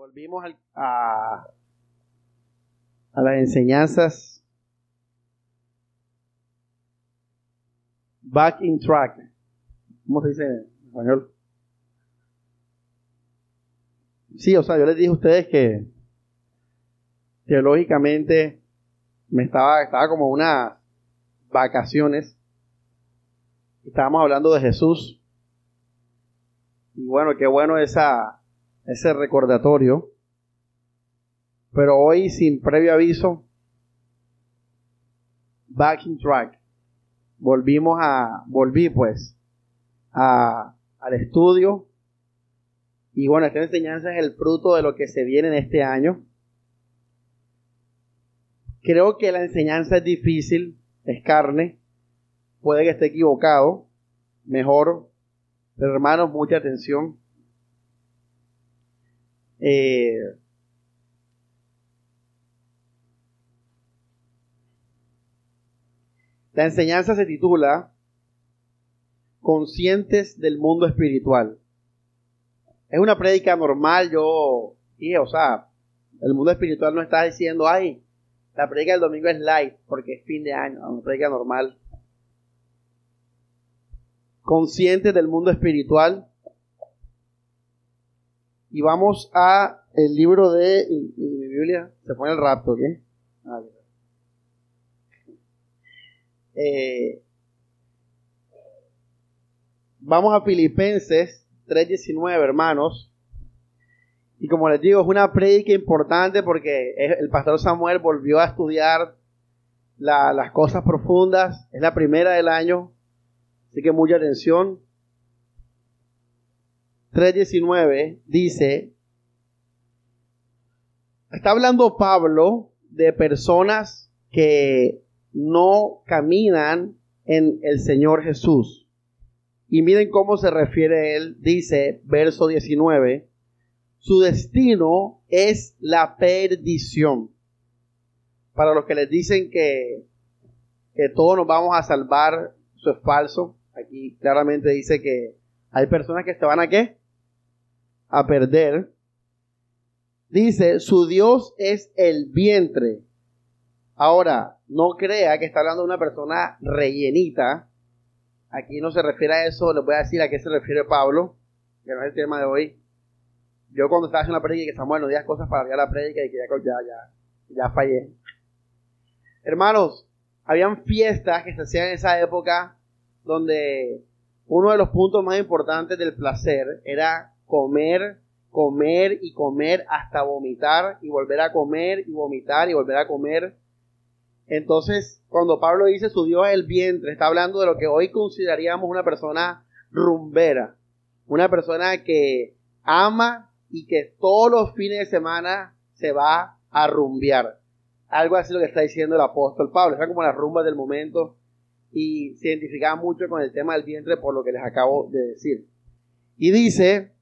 volvimos al- a, a las enseñanzas back in track. ¿Cómo se dice en español? Sí, o sea, yo les dije a ustedes que teológicamente me estaba, estaba como unas vacaciones. Estábamos hablando de Jesús. Y bueno, qué bueno esa, ese recordatorio. Pero hoy, sin previo aviso, back in track. Volvimos a, volví pues, a, al estudio. Y bueno, esta enseñanza es el fruto de lo que se viene en este año. Creo que la enseñanza es difícil, es carne, puede que esté equivocado, mejor, hermanos, mucha atención. Eh, la enseñanza se titula Conscientes del mundo espiritual. Es una prédica normal, yo o sea, el mundo espiritual no está diciendo, ay, la prédica del domingo es light porque es fin de año, una prédica normal. Conscientes del mundo espiritual. Y vamos a el libro de mi Biblia se pone el rapto, ¿qué? Ah. Eh, vamos a Filipenses 3:19, hermanos. Y como les digo, es una prédica importante porque el pastor Samuel volvió a estudiar la- las cosas profundas. Es la primera del año, así que mucha atención. 3.19 dice, está hablando Pablo de personas que no caminan en el Señor Jesús. Y miren cómo se refiere él, dice, verso 19, su destino es la perdición. Para los que les dicen que, que todos nos vamos a salvar, eso es falso. Aquí claramente dice que hay personas que se van a qué? A perder. Dice, su Dios es el vientre. Ahora, no crea que está hablando de una persona rellenita. Aquí no se refiere a eso, les voy a decir a qué se refiere Pablo, que no es el tema de hoy. Yo cuando estaba haciendo la prédica, que Samuel no digas cosas para ver la prédica y que ya, ya, ya, ya fallé. Hermanos, habían fiestas que se hacían en esa época donde uno de los puntos más importantes del placer era comer, comer y comer hasta vomitar y volver a comer y vomitar y volver a comer. Entonces, cuando Pablo dice su Dios es el vientre, está hablando de lo que hoy consideraríamos una persona rumbera, una persona que ama y que todos los fines de semana se va a rumbear. Algo así lo que está diciendo el apóstol Pablo, está como las rumbas del momento y se identificaba mucho con el tema del vientre por lo que les acabo de decir. Y dice,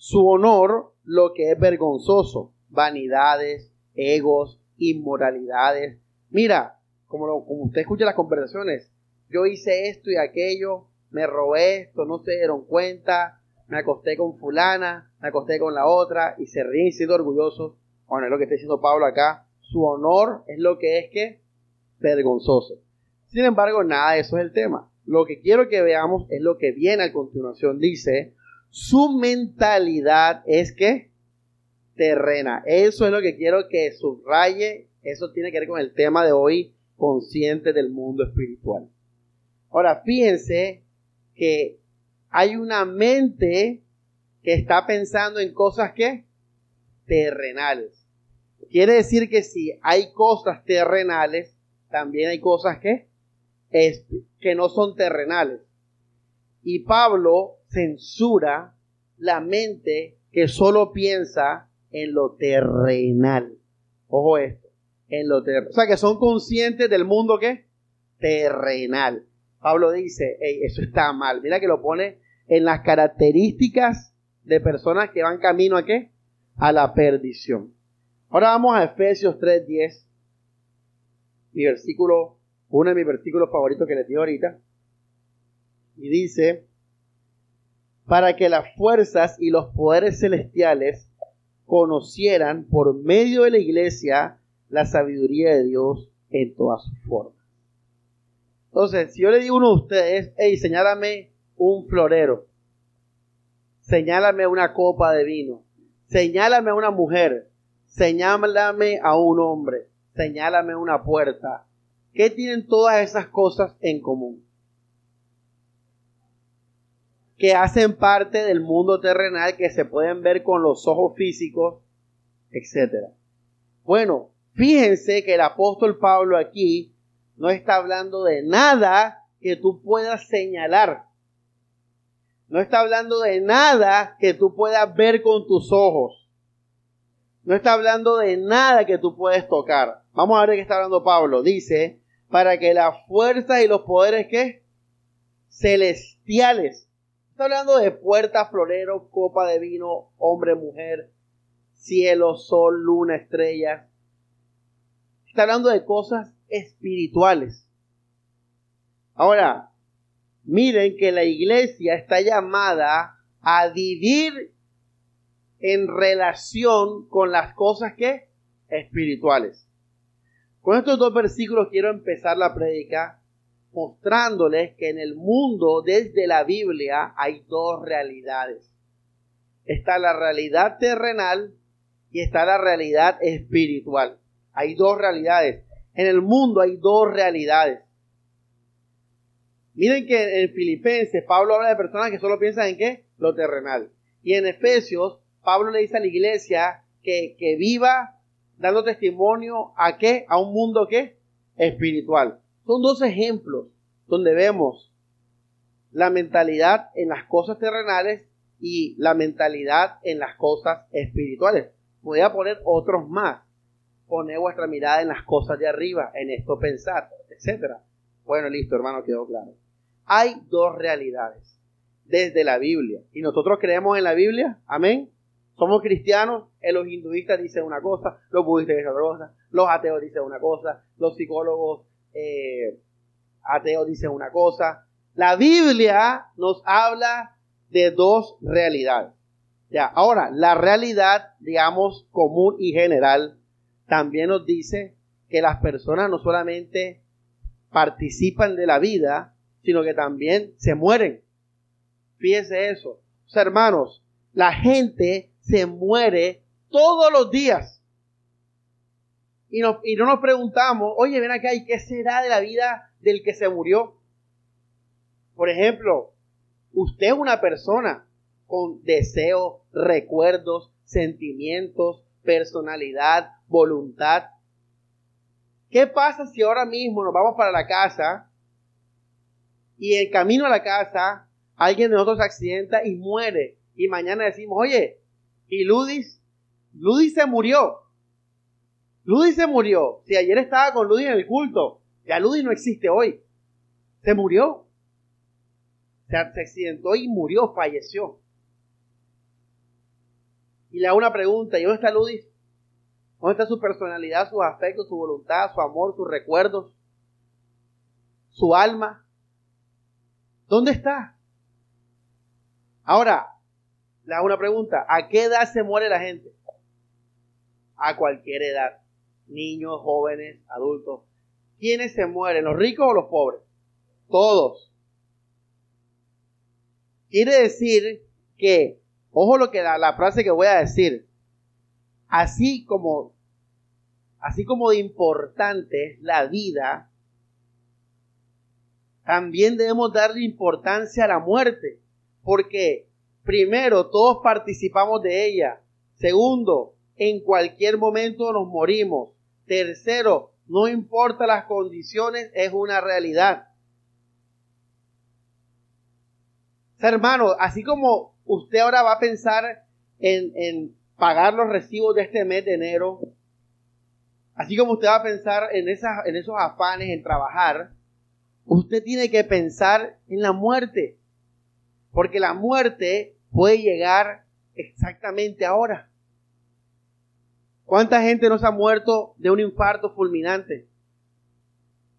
su honor lo que es vergonzoso, vanidades, egos, inmoralidades. Mira, como, usted escucha las conversaciones, yo hice esto y aquello, me robé esto, no se dieron cuenta, me acosté con fulana, me acosté con la otra y se ríen siendo orgullosos. Bueno, es lo que está diciendo Pablo acá. Su honor es lo que es que vergonzoso. Sin embargo, nada de eso es el tema. Lo que quiero que veamos es lo que viene a continuación. Dice, su mentalidad es que terrena. Eso es lo que quiero que subraye. Eso tiene que ver con el tema de hoy, consciente del mundo espiritual. Ahora, fíjense que hay una mente que está pensando en cosas que terrenales. Quiere decir que si hay cosas terrenales, también hay cosas que, que no son terrenales. Y Pablo censura la mente que solo piensa en lo terrenal. Ojo esto, en lo terrenal. O sea, que son conscientes del mundo que terrenal. Pablo dice, hey, eso está mal. Mira que lo pone en las características de personas que van camino a qué? A la perdición. Ahora vamos a Efesios 3:10. Mi versículo, uno de mis versículos favoritos que les digo ahorita. Y dice, para que las fuerzas y los poderes celestiales conocieran por medio de la iglesia la sabiduría de Dios en todas sus formas. Entonces, si yo le digo a uno de ustedes, hey, señálame un florero, señálame una copa de vino, señálame a una mujer, señálame a un hombre, señálame una puerta. ¿Qué tienen todas esas cosas en común? Que hacen parte del mundo terrenal, que se pueden ver con los ojos físicos, etc. Bueno, fíjense que el apóstol Pablo aquí no está hablando de nada que tú puedas señalar. No está hablando de nada que tú puedas ver con tus ojos. No está hablando de nada que tú puedes tocar. Vamos a ver qué está hablando Pablo. Dice, para que las fuerzas y los poderes que celestiales. Está hablando de puerta, florero, copa de vino, hombre, mujer, cielo, sol, luna, estrellas. Está hablando de cosas espirituales. Ahora, miren que la iglesia está llamada a vivir en relación con las cosas que espirituales. Con estos dos versículos quiero empezar la prédica mostrándoles que en el mundo desde la Biblia hay dos realidades. Está la realidad terrenal y está la realidad espiritual. Hay dos realidades. En el mundo hay dos realidades. Miren que en Filipenses Pablo habla de personas que solo piensan en qué? Lo terrenal. Y en Efesios Pablo le dice a la iglesia que, que viva dando testimonio a qué? A un mundo qué? Espiritual. Son dos ejemplos donde vemos la mentalidad en las cosas terrenales y la mentalidad en las cosas espirituales. Voy a poner otros más poner vuestra mirada en las cosas de arriba, en esto pensar, etc. Bueno, listo, hermano, quedó claro. Hay dos realidades desde la Biblia. Y nosotros creemos en la Biblia, amén. Somos cristianos, los hinduistas dicen una cosa, los budistas dicen otra cosa, los ateos dicen una cosa, los psicólogos eh, ateos dicen una cosa. La Biblia nos habla de dos realidades. Ya, ahora, la realidad, digamos, común y general también nos dice que las personas no solamente participan de la vida, sino que también se mueren. Fíjese eso. hermanos, la gente se muere todos los días. Y, no, y no nos preguntamos, oye, ven acá, ¿y qué será de la vida del que se murió? Por ejemplo, usted es una persona con deseos, recuerdos, sentimientos, personalidad, voluntad. ¿Qué pasa si ahora mismo nos vamos para la casa y en camino a la casa alguien de nosotros se accidenta y muere y mañana decimos, oye, ¿y Ludis? Ludis se murió. Ludis se murió. Si ayer estaba con Ludis en el culto, ya Ludis no existe hoy. Se murió. Se, accidentó y murió, falleció. Y le hago una pregunta, ¿y dónde está Ludis? ¿Dónde está su personalidad, sus afectos, su voluntad, su amor, sus recuerdos, su alma? ¿Dónde está? Ahora, le hago una pregunta. ¿A qué edad se muere la gente? A cualquier edad. Niños, jóvenes, adultos. ¿Quiénes se mueren? ¿Los ricos o los pobres? Todos. Quiere decir que, ojo lo que la frase que voy a decir, así como, así como de importante es la vida, también debemos darle importancia a la muerte, porque primero, todos participamos de ella. Segundo, en cualquier momento nos morimos. Tercero, no importa las condiciones, es una realidad. Hermano, así como usted ahora va a pensar en, en pagar los recibos de este mes de enero, así como usted va a pensar en, esas, en esos afanes, en trabajar, usted tiene que pensar en la muerte, porque la muerte puede llegar exactamente ahora. ¿Cuánta gente no se ha muerto de un infarto fulminante?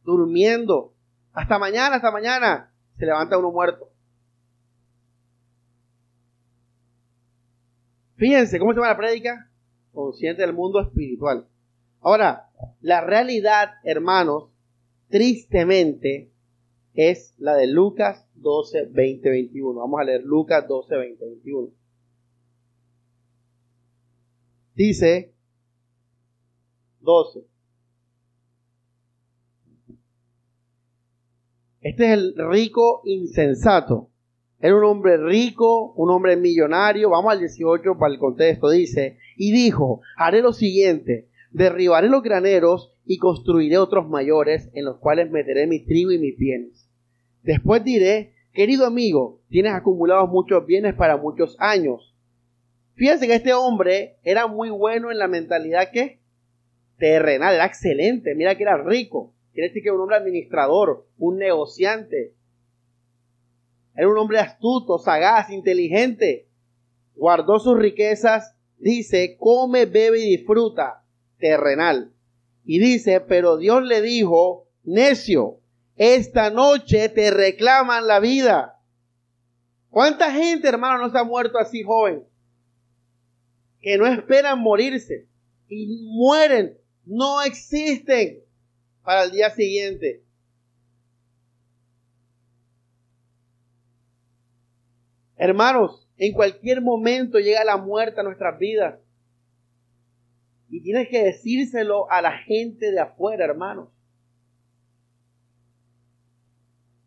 Durmiendo. Hasta mañana, hasta mañana se levanta uno muerto. Fíjense, ¿cómo se llama la prédica? consciente del mundo espiritual. Ahora, la realidad, hermanos, tristemente, es la de Lucas 12, 20, 21. Vamos a leer Lucas 12, 20, 21. Dice 12. Este es el rico insensato. Era un hombre rico, un hombre millonario. Vamos al 18 para el contexto. Dice, y dijo, haré lo siguiente, derribaré los graneros y construiré otros mayores en los cuales meteré mi trigo y mis bienes. Después diré, querido amigo, tienes acumulados muchos bienes para muchos años. Fíjense que este hombre era muy bueno en la mentalidad que terrenal, era excelente, mira que era rico. Quiere decir que era un hombre administrador, un negociante. Era un hombre astuto, sagaz, inteligente. Guardó sus riquezas, dice, come, bebe y disfruta, terrenal. Y dice, pero Dios le dijo, necio, esta noche te reclaman la vida. ¿Cuánta gente, hermano, no se ha muerto así joven? Que no esperan morirse y mueren, no existen para el día siguiente. Hermanos, en cualquier momento llega la muerte a nuestras vidas. Y tienes que decírselo a la gente de afuera, hermanos.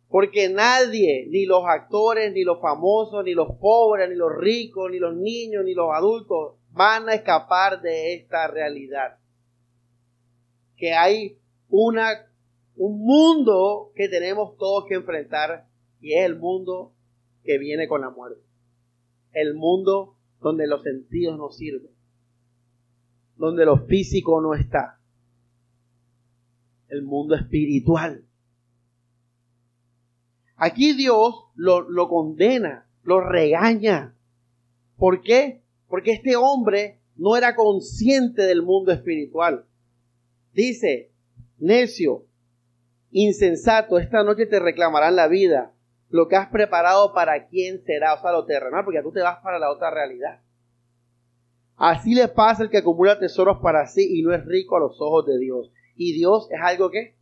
Porque nadie, ni los actores, ni los famosos, ni los pobres, ni los ricos, ni los niños, ni los adultos, van a escapar de esta realidad. Que hay una, un mundo que tenemos todos que enfrentar y es el mundo que viene con la muerte. El mundo donde los sentidos no sirven, donde lo físico no está. El mundo espiritual. Aquí Dios lo, lo condena, lo regaña. ¿Por qué? Porque este hombre no era consciente del mundo espiritual. Dice, necio, insensato, esta noche te reclamarán la vida. Lo que has preparado para quién será, o sea, lo terrenal, porque tú te vas para la otra realidad. Así le pasa el que acumula tesoros para sí y no es rico a los ojos de Dios. Y Dios es algo que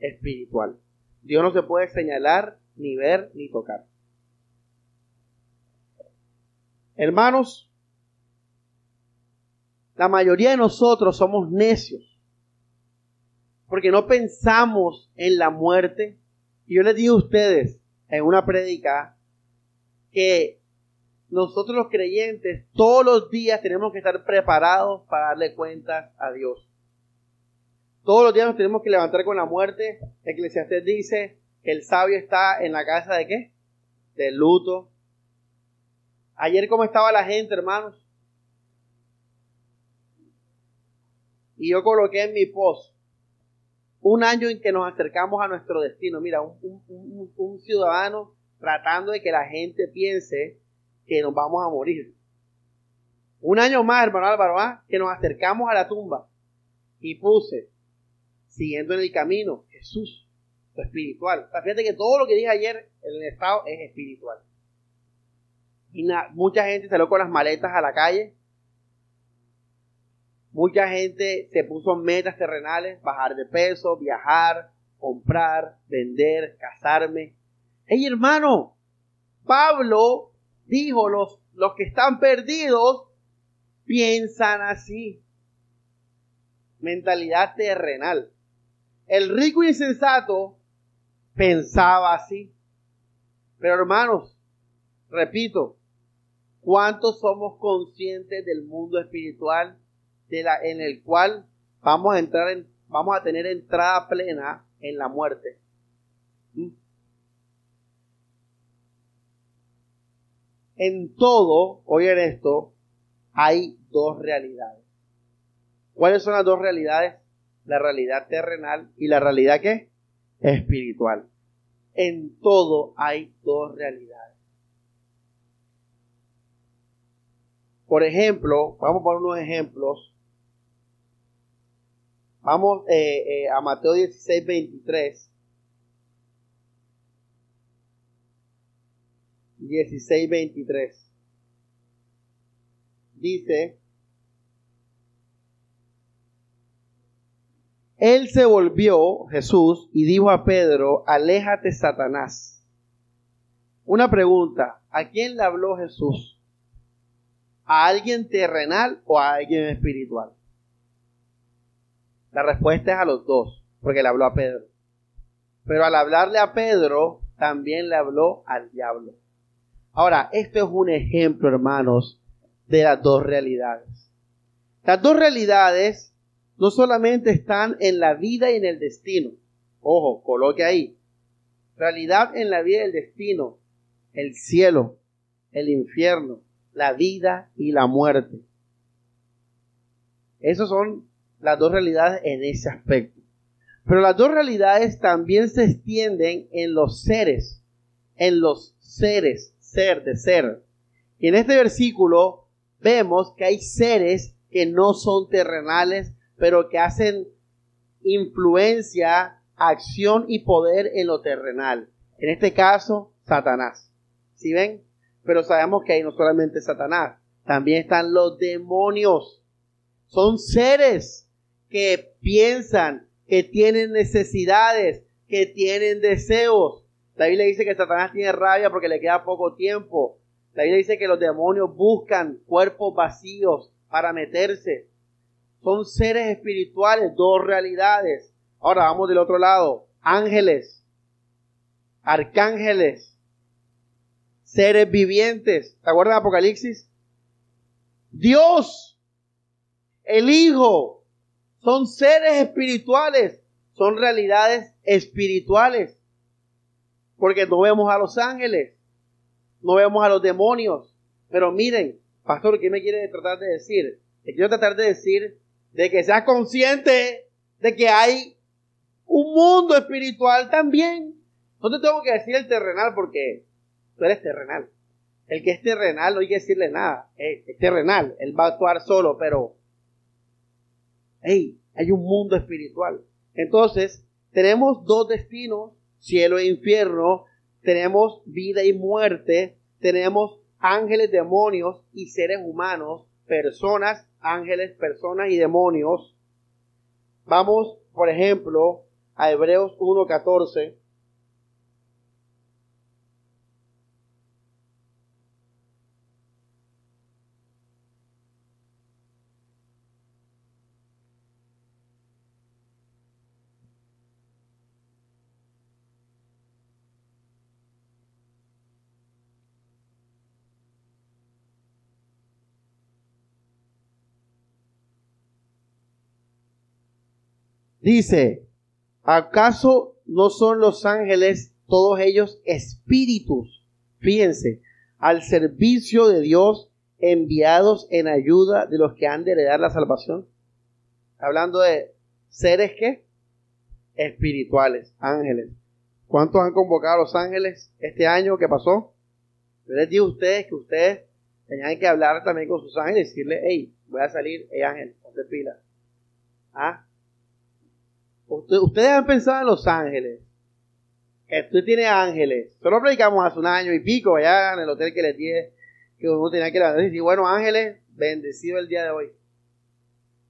espiritual. Dios no se puede señalar, ni ver, ni tocar. Hermanos, la mayoría de nosotros somos necios porque no pensamos en la muerte. Y yo les digo a ustedes en una prédica que nosotros los creyentes todos los días tenemos que estar preparados para darle cuentas a Dios. Todos los días nos tenemos que levantar con la muerte. Eclesiastés dice que el sabio está en la casa de qué? De luto. Ayer cómo estaba la gente, hermanos. Y yo coloqué en mi post un año en que nos acercamos a nuestro destino. Mira, un, ciudadano tratando de que la gente piense que nos vamos a morir. Un año más, hermano Álvaro, ¿ah? que nos acercamos a la tumba. Y puse, siguiendo en el camino, Jesús, lo espiritual. fíjate que todo lo que dije ayer en el estado es espiritual. Y mucha gente salió con las maletas a la calle Mucha gente se puso metas terrenales, bajar de peso, viajar, comprar, vender, casarme. Hey hermano, Pablo dijo, los, los que están perdidos piensan así. Mentalidad terrenal. El rico insensato pensaba así. Pero hermanos, repito, ¿cuántos somos conscientes del mundo espiritual en el cual vamos a entrar en, vamos a tener entrada plena en la muerte. ¿Mm? En todo, oigan esto, hay dos realidades. ¿Cuáles son las dos realidades? La realidad terrenal y la realidad que espiritual. En todo hay dos realidades. Por ejemplo, vamos a poner unos ejemplos Vamos eh, eh, a Mateo 16, 23. 16, 23. Dice, Él se volvió, Jesús, y dijo a Pedro, aléjate, Satanás. Una pregunta, ¿a quién le habló Jesús? ¿A alguien terrenal o a alguien espiritual? La respuesta es a los dos, porque le habló a Pedro. Pero al hablarle a Pedro, también le habló al diablo. Ahora, esto es un ejemplo, hermanos, de las dos realidades. Las dos realidades no solamente están en la vida y en el destino. Ojo, coloque ahí. Realidad en la vida y el destino. El cielo, el infierno, la vida y la muerte. Esas son las dos realidades en ese aspecto. Pero las dos realidades también se extienden en los seres, en los seres, ser de ser. Y en este versículo vemos que hay seres que no son terrenales, pero que hacen influencia, acción y poder en lo terrenal. En este caso, Satanás. ¿Sí ven? Pero sabemos que hay no solamente Satanás, también están los demonios. Son seres que piensan, que tienen necesidades, que tienen deseos. La Biblia dice que Satanás tiene rabia porque le queda poco tiempo. La Biblia dice que los demonios buscan cuerpos vacíos para meterse. Son seres espirituales, dos realidades. Ahora vamos del otro lado. Ángeles, arcángeles, seres vivientes. ¿Te acuerdas de Apocalipsis? Dios, el Hijo, son seres espirituales, son realidades espirituales. Porque no vemos a los ángeles, no vemos a los demonios. Pero miren, pastor, ¿qué me quiere tratar de decir? quiero tratar de decir de que seas consciente de que hay un mundo espiritual también. No te tengo que decir el terrenal porque tú eres terrenal. El que es terrenal no hay que decirle nada. Es, terrenal. Él va a actuar solo, pero hey, hay un mundo espiritual. Entonces, tenemos dos destinos, cielo e infierno, tenemos vida y muerte, tenemos ángeles, demonios y seres humanos, personas, ángeles, personas y demonios. Vamos, por ejemplo, a Hebreos 1.14. Dice, ¿acaso no son los ángeles todos ellos espíritus? Fíjense, al servicio de Dios enviados en ayuda de los que han de heredar la salvación. Hablando de seres que espirituales, ángeles. ¿Cuántos han convocado a los ángeles este año que pasó? Yo les digo a ustedes que ustedes tenían que hablar también con sus ángeles y decirle, hey, voy a salir, hey ángel, ponte pila. ¿Ah? Ustedes han pensado en los ángeles. Usted tiene ángeles. Solo predicamos hace un año y pico allá en el hotel que les dije que uno tenía que levantar y decir, bueno, ángeles, bendecido el día de hoy.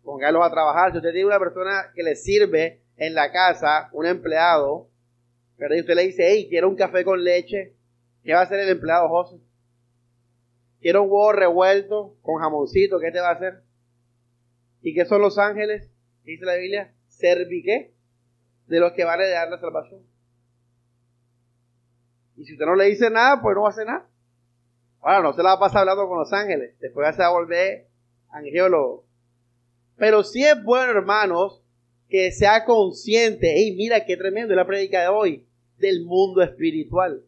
Póngalos a trabajar. Si usted tiene una persona que le sirve en la casa, un empleado, y usted le dice, hey, quiero un café con leche, ¿qué va a hacer el empleado, José? Quiero un huevo revuelto con jamoncito, ¿qué te va a hacer? ¿Y qué son los ángeles? Dice la Biblia, de los que van a dar la salvación. Y si usted no le dice nada, pues no va a hacer nada. Ahora, no se la va a pasar hablando con los ángeles. Después se va a volver angiólogo. Pero sí es bueno, hermanos, que sea consciente. Y mira qué tremendo la predica de hoy. Del mundo espiritual.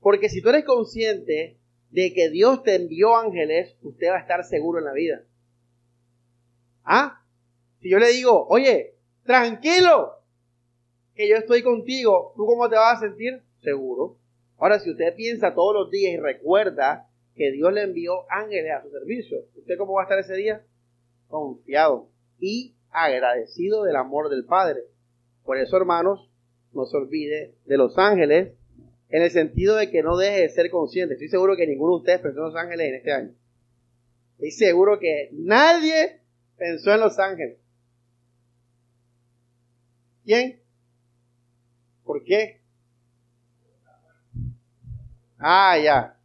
Porque si tú eres consciente de que Dios te envió ángeles, usted va a estar seguro en la vida. ¿Ah? Si yo le digo, oye, tranquilo, que yo estoy contigo, ¿tú cómo te vas a sentir? Seguro. Ahora, si usted piensa todos los días y recuerda que Dios le envió ángeles a su servicio, ¿usted cómo va a estar ese día? Confiado y agradecido del amor del Padre. Por eso, hermanos, no se olvide de los ángeles en el sentido de que no deje de ser consciente. Estoy seguro que ninguno de ustedes pensó en los ángeles en este año. Estoy seguro que nadie pensó en los ángeles. ¿Quién? ¿Por qué? Ah, ya.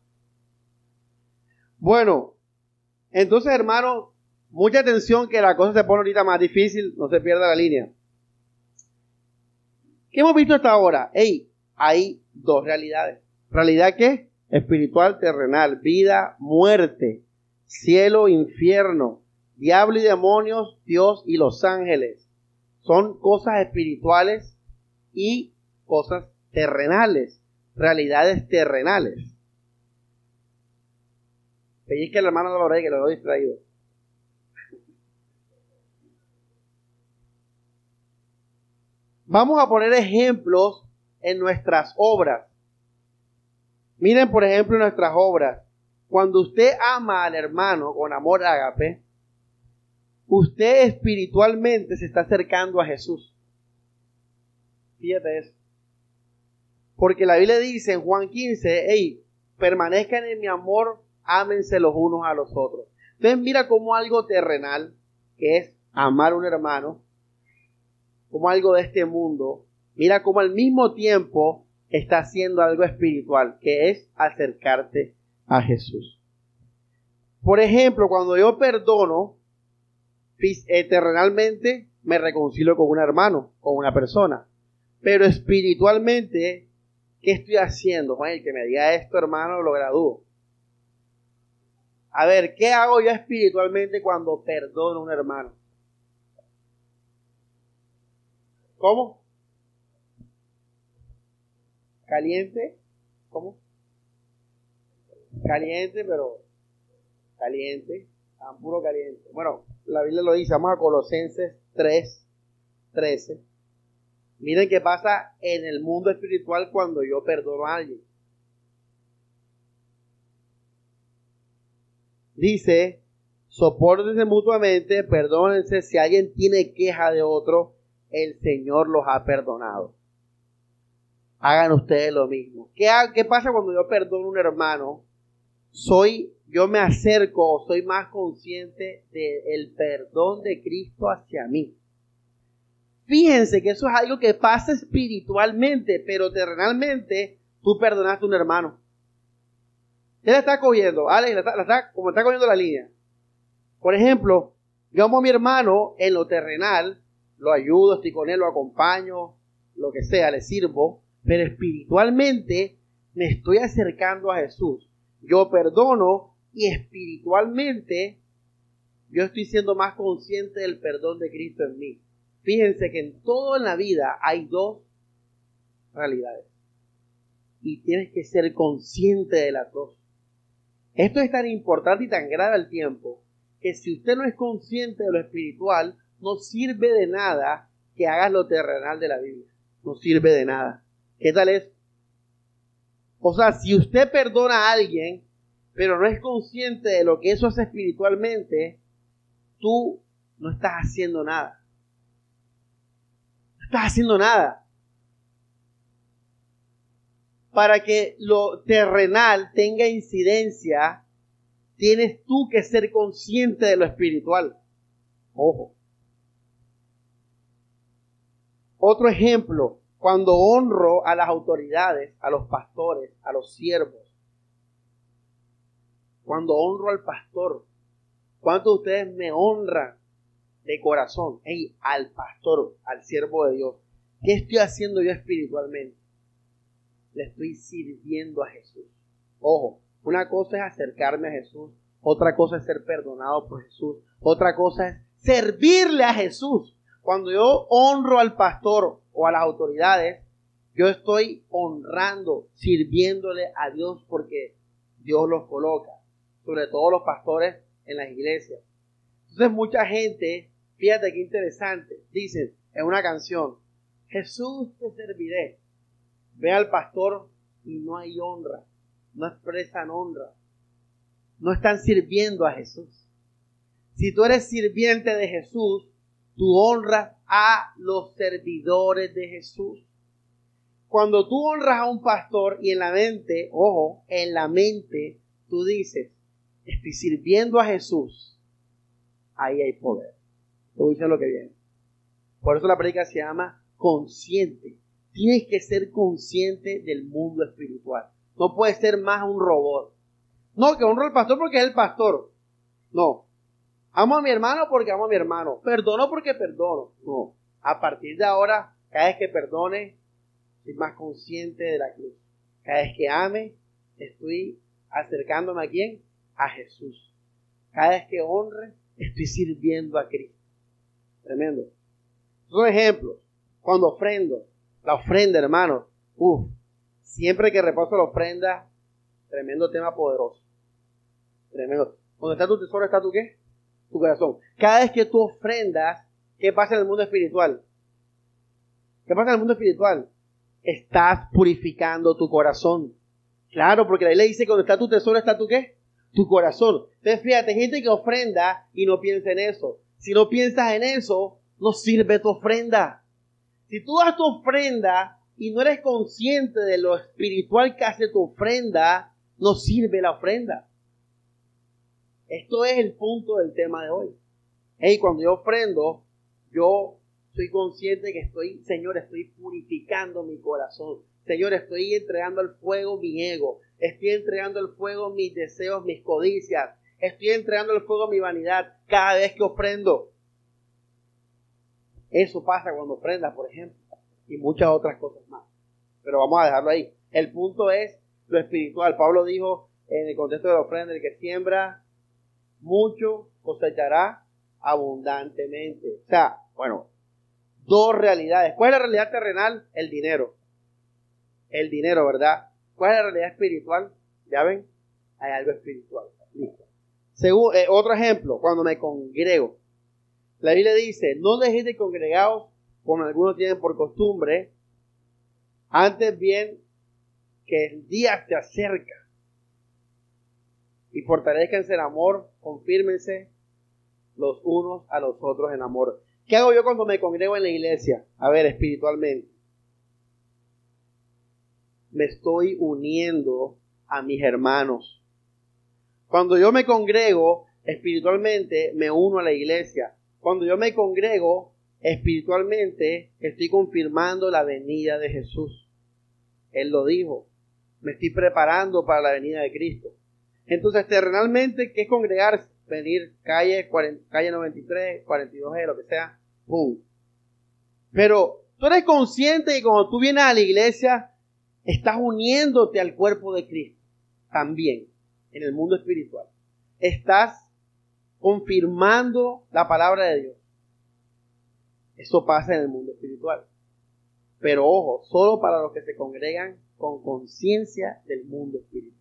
Bueno, entonces hermano, mucha atención que la cosa se pone ahorita más difícil, no se pierda la línea. ¿Qué hemos visto hasta ahora? Hey, hay dos realidades. ¿Realidad qué? Espiritual, terrenal, vida, muerte, cielo, infierno, diablo y demonios, Dios y los ángeles. Son cosas espirituales y cosas terrenales, realidades terrenales. Que el hermano de la que lo he distraído. Vamos a poner ejemplos en nuestras obras. Miren, por ejemplo, nuestras obras. Cuando usted ama al hermano con amor ágape, usted espiritualmente se está acercando a Jesús. Fíjate eso. Porque la Biblia dice en Juan 15, hey, permanezcan en mi amor, ámense los unos a los otros. Entonces mira como algo terrenal, que es amar a un hermano, como algo de este mundo, mira como al mismo tiempo está haciendo algo espiritual, que es acercarte a Jesús. Por ejemplo, cuando yo perdono, eternamente me reconcilio con un hermano, con una persona. Pero espiritualmente, ¿qué estoy haciendo? Juan, que me diga esto, hermano, lo gradúo. A ver, ¿qué hago yo espiritualmente cuando perdono a un hermano? ¿Cómo? Caliente. ¿Cómo? Caliente, pero caliente. Tan puro caliente. Bueno, la Biblia lo dice. Vamos a Colosenses 3, 13. Miren qué pasa en el mundo espiritual cuando yo perdono a alguien. Dice, soportense mutuamente, perdónense si alguien tiene queja de otro el Señor los ha perdonado. Hagan ustedes lo mismo. ¿Qué, ¿Qué, pasa cuando yo perdono a un hermano? Soy, yo me acerco o soy más consciente del perdón de Cristo hacia mí. Fíjense que eso es algo que pasa espiritualmente, pero terrenalmente tú perdonaste a un hermano. Él está cogiendo, Alex, está, como está cogiendo la línea. Por ejemplo, yo amo a mi hermano en lo terrenal, lo ayudo, estoy con él, lo acompaño, lo que sea, le sirvo, pero espiritualmente me estoy acercando a Jesús. Yo perdono y espiritualmente yo estoy siendo más consciente del perdón de Cristo en mí. Fíjense que en todo en la vida hay dos realidades. Y tienes que ser consciente de las dos. Esto es tan importante y tan grave al tiempo que si usted no es consciente de lo espiritual, no sirve de nada que hagas lo terrenal de la Biblia. No sirve de nada. ¿Qué tal es? O sea, si usted perdona a alguien, pero no es consciente de lo que eso hace espiritualmente, tú no estás haciendo nada. No estás haciendo nada. Para que lo terrenal tenga incidencia, tienes tú que ser consciente de lo espiritual. Ojo. Otro ejemplo, cuando honro a las autoridades, a los pastores, a los siervos. Cuando honro al pastor. ¿Cuántos de ustedes me honran de corazón? Hey, al pastor, al siervo de Dios. ¿Qué estoy haciendo yo espiritualmente? Le estoy sirviendo a Jesús. Ojo, una cosa es acercarme a Jesús, otra cosa es ser perdonado por Jesús, otra cosa es servirle a Jesús. Cuando yo honro al pastor o a las autoridades, yo estoy honrando, sirviéndole a Dios porque Dios los coloca, sobre todo los pastores en las iglesias. Entonces mucha gente, fíjate qué interesante, dicen en una canción, Jesús te serviré. Ve al pastor y no hay honra, no expresan honra, no están sirviendo a Jesús. Si tú eres sirviente de Jesús, tú honras a los servidores de Jesús. Cuando tú honras a un pastor y en la mente, ojo, en la mente tú dices, estoy sirviendo a Jesús, ahí hay poder. Tú dices lo que viene. Por eso la predica se llama consciente. Tienes que ser consciente del mundo espiritual. No puedes ser más un robot. No, que honro al pastor porque es el pastor. No. Amo a mi hermano porque amo a mi hermano. Perdono porque perdono. No. A partir de ahora, cada vez que perdone, soy más consciente de la cruz. Cada vez que ame, estoy acercándome a quién? A Jesús. Cada vez que honre, estoy sirviendo a Cristo. Tremendo. Son ejemplos. Cuando ofrendo, la ofrenda, hermano, uff, siempre que repaso la ofrenda, tremendo tema poderoso. Tremendo. Donde está tu tesoro, está tu qué? Tu corazón. Cada vez que tú ofrendas, ¿qué pasa en el mundo espiritual? ¿Qué pasa en el mundo espiritual? Estás purificando tu corazón. Claro, porque la ley dice que donde está tu tesoro, está tu qué? Tu corazón. Entonces, fíjate, gente que ofrenda y no piensa en eso. Si no piensas en eso, no sirve tu ofrenda. Si tú das tu ofrenda y no eres consciente de lo espiritual que hace tu ofrenda, no sirve la ofrenda. Esto es el punto del tema de hoy. Hey, cuando yo ofrendo, yo soy consciente que estoy, Señor, estoy purificando mi corazón. Señor, estoy entregando al fuego mi ego. Estoy entregando al fuego mis deseos, mis codicias. Estoy entregando al fuego mi vanidad cada vez que ofrendo. Eso pasa cuando ofrendas, por ejemplo, y muchas otras cosas más. Pero vamos a dejarlo ahí. El punto es lo espiritual. Pablo dijo en el contexto de la ofrenda, el que siembra mucho cosechará abundantemente. O sea, bueno, dos realidades. ¿Cuál es la realidad terrenal? El dinero. El dinero, ¿verdad? ¿Cuál es la realidad espiritual? Ya ven, hay algo espiritual. Listo. Eh, otro ejemplo, cuando me congrego. La Biblia dice, no dejéis de congregados como algunos tienen por costumbre, antes bien que el día se acerca y fortalezcanse en amor, confírmense los unos a los otros en amor. ¿Qué hago yo cuando me congrego en la iglesia? A ver, espiritualmente. Me estoy uniendo a mis hermanos. Cuando yo me congrego espiritualmente, me uno a la iglesia. Cuando yo me congrego espiritualmente, estoy confirmando la venida de Jesús. Él lo dijo. Me estoy preparando para la venida de Cristo. Entonces, terrenalmente, ¿qué es congregarse? Venir calle, calle 93, 42G, lo que sea. ¡Pum! Pero tú eres consciente que cuando tú vienes a la iglesia, estás uniéndote al cuerpo de Cristo. También, en el mundo espiritual. Estás confirmando la palabra de Dios. Eso pasa en el mundo espiritual. Pero ojo, solo para los que se congregan con conciencia del mundo espiritual.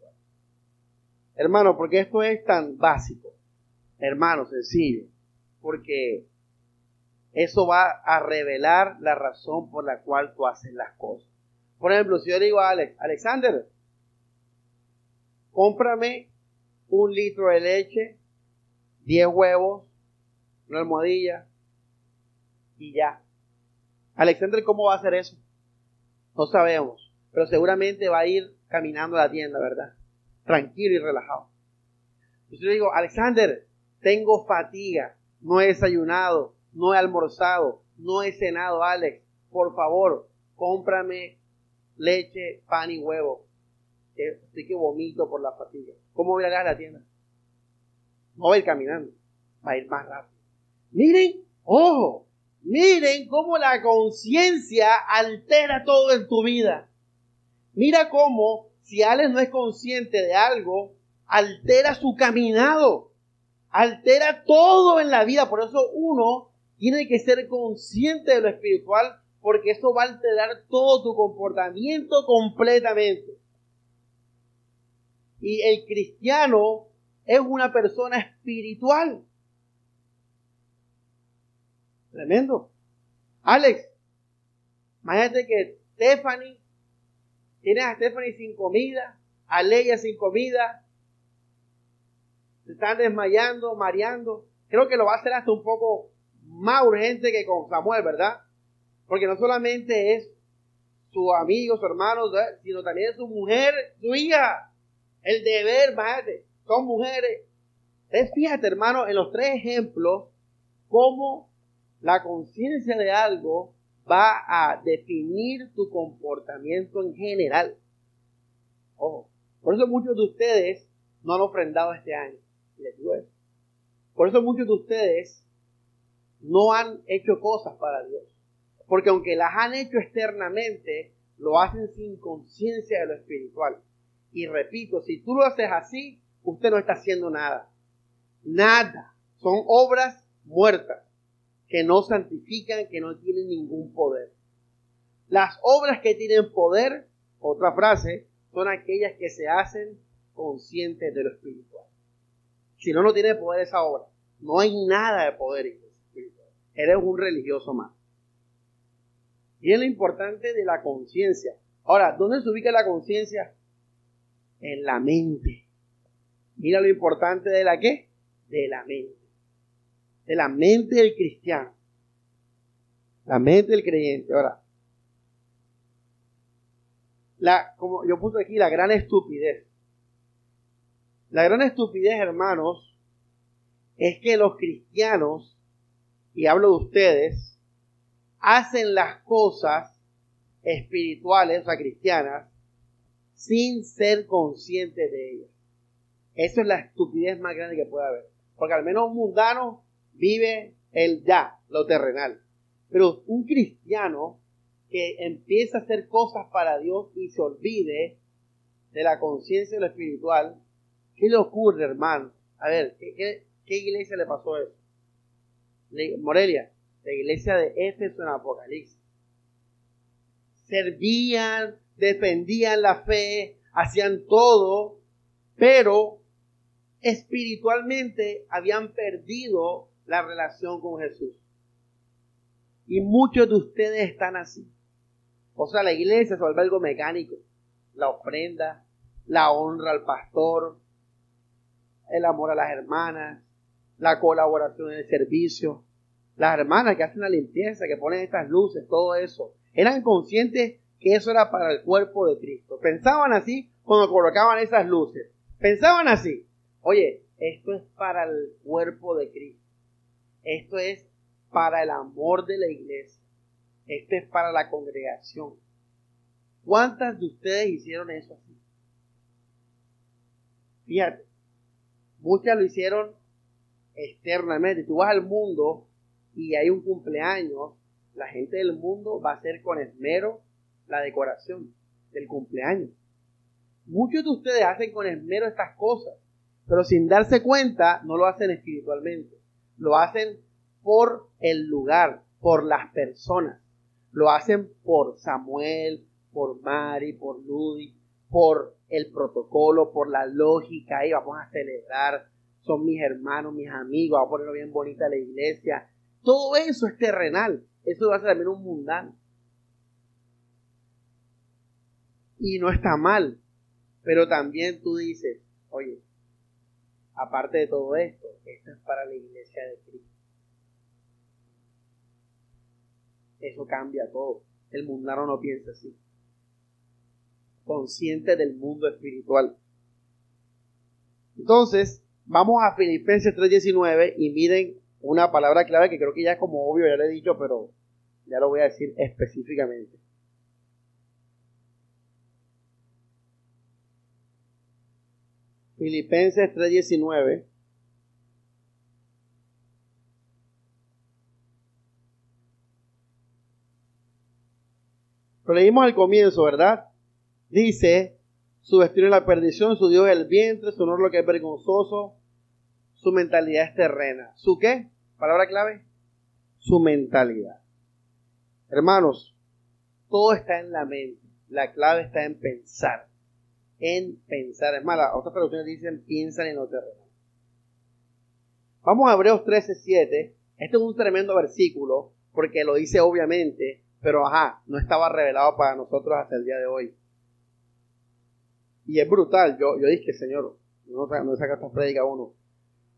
Hermano, porque esto es tan básico. Hermano, sencillo. Porque eso va a revelar la razón por la cual tú haces las cosas. Por ejemplo, si yo le digo a Alex, Alexander, cómprame un litro de leche, 10 huevos, una almohadilla y ya. Alexander, ¿cómo va a hacer eso? No sabemos, pero seguramente va a ir caminando a la tienda, ¿verdad? Tranquilo y relajado. Entonces yo digo, Alexander, tengo fatiga, no he desayunado, no he almorzado, no he cenado, Alex. Por favor, cómprame leche, pan y huevo. Estoy que vomito por la fatiga. ¿Cómo voy a ir a la tienda? No va a ir caminando, va a ir más rápido. Miren, ojo, miren cómo la conciencia altera todo en tu vida. Mira cómo, si Alex no es consciente de algo, altera su caminado, altera todo en la vida. Por eso uno tiene que ser consciente de lo espiritual, porque eso va a alterar todo tu comportamiento completamente. Y el cristiano es una persona espiritual. Tremendo. Alex, imagínate que Stephanie, tienes a Stephanie sin comida, a Leia sin comida, se están desmayando, mareando. Creo que lo va a hacer hasta un poco más urgente que con Samuel, ¿verdad? Porque no solamente es su amigo, su hermano, sino también es su mujer, su hija. El deber, imagínate son mujeres. Es fíjate, hermano, en los tres ejemplos, cómo la conciencia de algo va a definir tu comportamiento en general. Ojo, por eso muchos de ustedes no han ofrendado este año. Les digo eso. Por eso muchos de ustedes no han hecho cosas para Dios. Porque aunque las han hecho externamente, lo hacen sin conciencia de lo espiritual. Y repito, si tú lo haces así, usted no está haciendo nada. Nada. Son obras muertas que no santifican, que no tienen ningún poder. Las obras que tienen poder, otra frase, son aquellas que se hacen conscientes de lo espiritual. Si no, no tiene poder esa obra. No hay nada de poder espiritual. Eres un religioso más. Y lo importante de la conciencia. Ahora, ¿dónde se ubica la conciencia? En la mente. Mira lo importante de la qué? De la mente. De la mente del cristiano. La mente del creyente. Ahora, la, como yo puse aquí, la gran estupidez. La gran estupidez, hermanos, es que los cristianos, y hablo de ustedes, hacen las cosas espirituales, o sea, cristianas, sin ser conscientes de ellas. Eso es la estupidez más grande que puede haber. Porque al menos un mundano vive el ya, lo terrenal. Pero un cristiano que empieza a hacer cosas para Dios y se olvide de la conciencia de lo espiritual, ¿qué le ocurre, hermano? A ver, ¿qué, iglesia le pasó eso? Morelia, la iglesia de Éfeso en Apocalipsis. Servían, defendían la fe, hacían todo, pero espiritualmente habían perdido la relación con Jesús. Y muchos de ustedes están así. O sea, la iglesia se vuelve algo mecánico. La ofrenda, la honra al pastor, el amor a las hermanas, la colaboración en el servicio. Las hermanas que hacen la limpieza, que ponen estas luces, todo eso, eran conscientes que eso era para el cuerpo de Cristo. Pensaban así cuando colocaban esas luces. Pensaban así. Oye, esto es para el cuerpo de Cristo. Esto es para el amor de la iglesia. Esto es para la congregación. ¿Cuántas de ustedes hicieron eso así? Fíjate, muchas lo hicieron externamente. Tú vas al mundo y hay un cumpleaños, la gente del mundo va a hacer con esmero la decoración del cumpleaños. Muchos de ustedes hacen con esmero estas cosas, pero sin darse cuenta no lo hacen espiritualmente. Lo hacen por el lugar, por las personas. Lo hacen por Samuel, por Mari, por Ludi, por el protocolo, por la lógica. Y vamos a celebrar. Son mis hermanos, mis amigos. Vamos a ponerlo bien bonita la iglesia. Todo eso es terrenal. Eso va a ser también un mundano. Y no está mal. Pero también tú dices, oye, aparte de todo esto, esto es para la iglesia de Cristo. Eso cambia todo. El mundano no piensa así. Consciente del mundo espiritual. Entonces, vamos a Filipenses 3:19 y miren una palabra clave que creo que ya es como obvio, ya lo he dicho, pero ya lo voy a decir específicamente. Filipenses 3:19. Lo leímos al comienzo, ¿verdad? Dice, su destino es la perdición, su Dios es el vientre, su honor lo que es vergonzoso, su mentalidad es terrena. ¿Su qué? Palabra clave. Su mentalidad. Hermanos, todo está en la mente. La clave está en pensar. En pensar. Es más, otras traducciones dicen piensan en lo terrenal. Vamos a Hebreos 13, 7. Este es un tremendo versículo porque lo dice obviamente, pero ajá, no estaba revelado para nosotros hasta el día de hoy. Y es brutal. Yo, yo dije, Señor, no, no saca esta predica uno.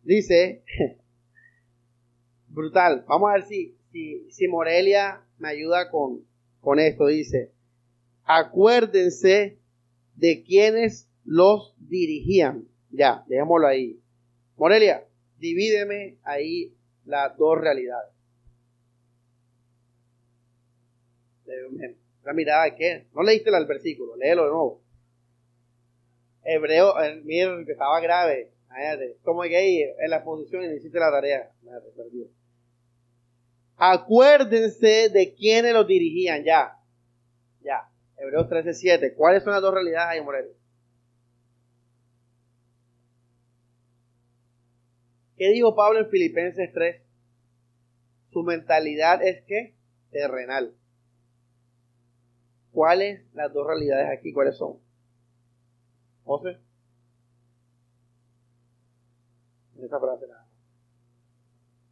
Dice, brutal. Vamos a ver si, si, Morelia me ayuda con, con esto. Dice, acuérdense de quienes los dirigían. Ya, dejémoslo ahí. Morelia, divídeme ahí las dos realidades. La mirada que no leíste el versículo, léelo de nuevo. Hebreo, el miedo que estaba grave. Como gay en la posición y hiciste la tarea. Acuérdense de quiénes los dirigían ya. Hebreos 13:7. ¿Cuáles son las dos realidades ahí, Moreno? ¿Qué dijo Pablo en Filipenses 3? Su mentalidad es que terrenal. ¿Cuáles las dos realidades aquí? ¿Cuáles son? José. En esa frase nada.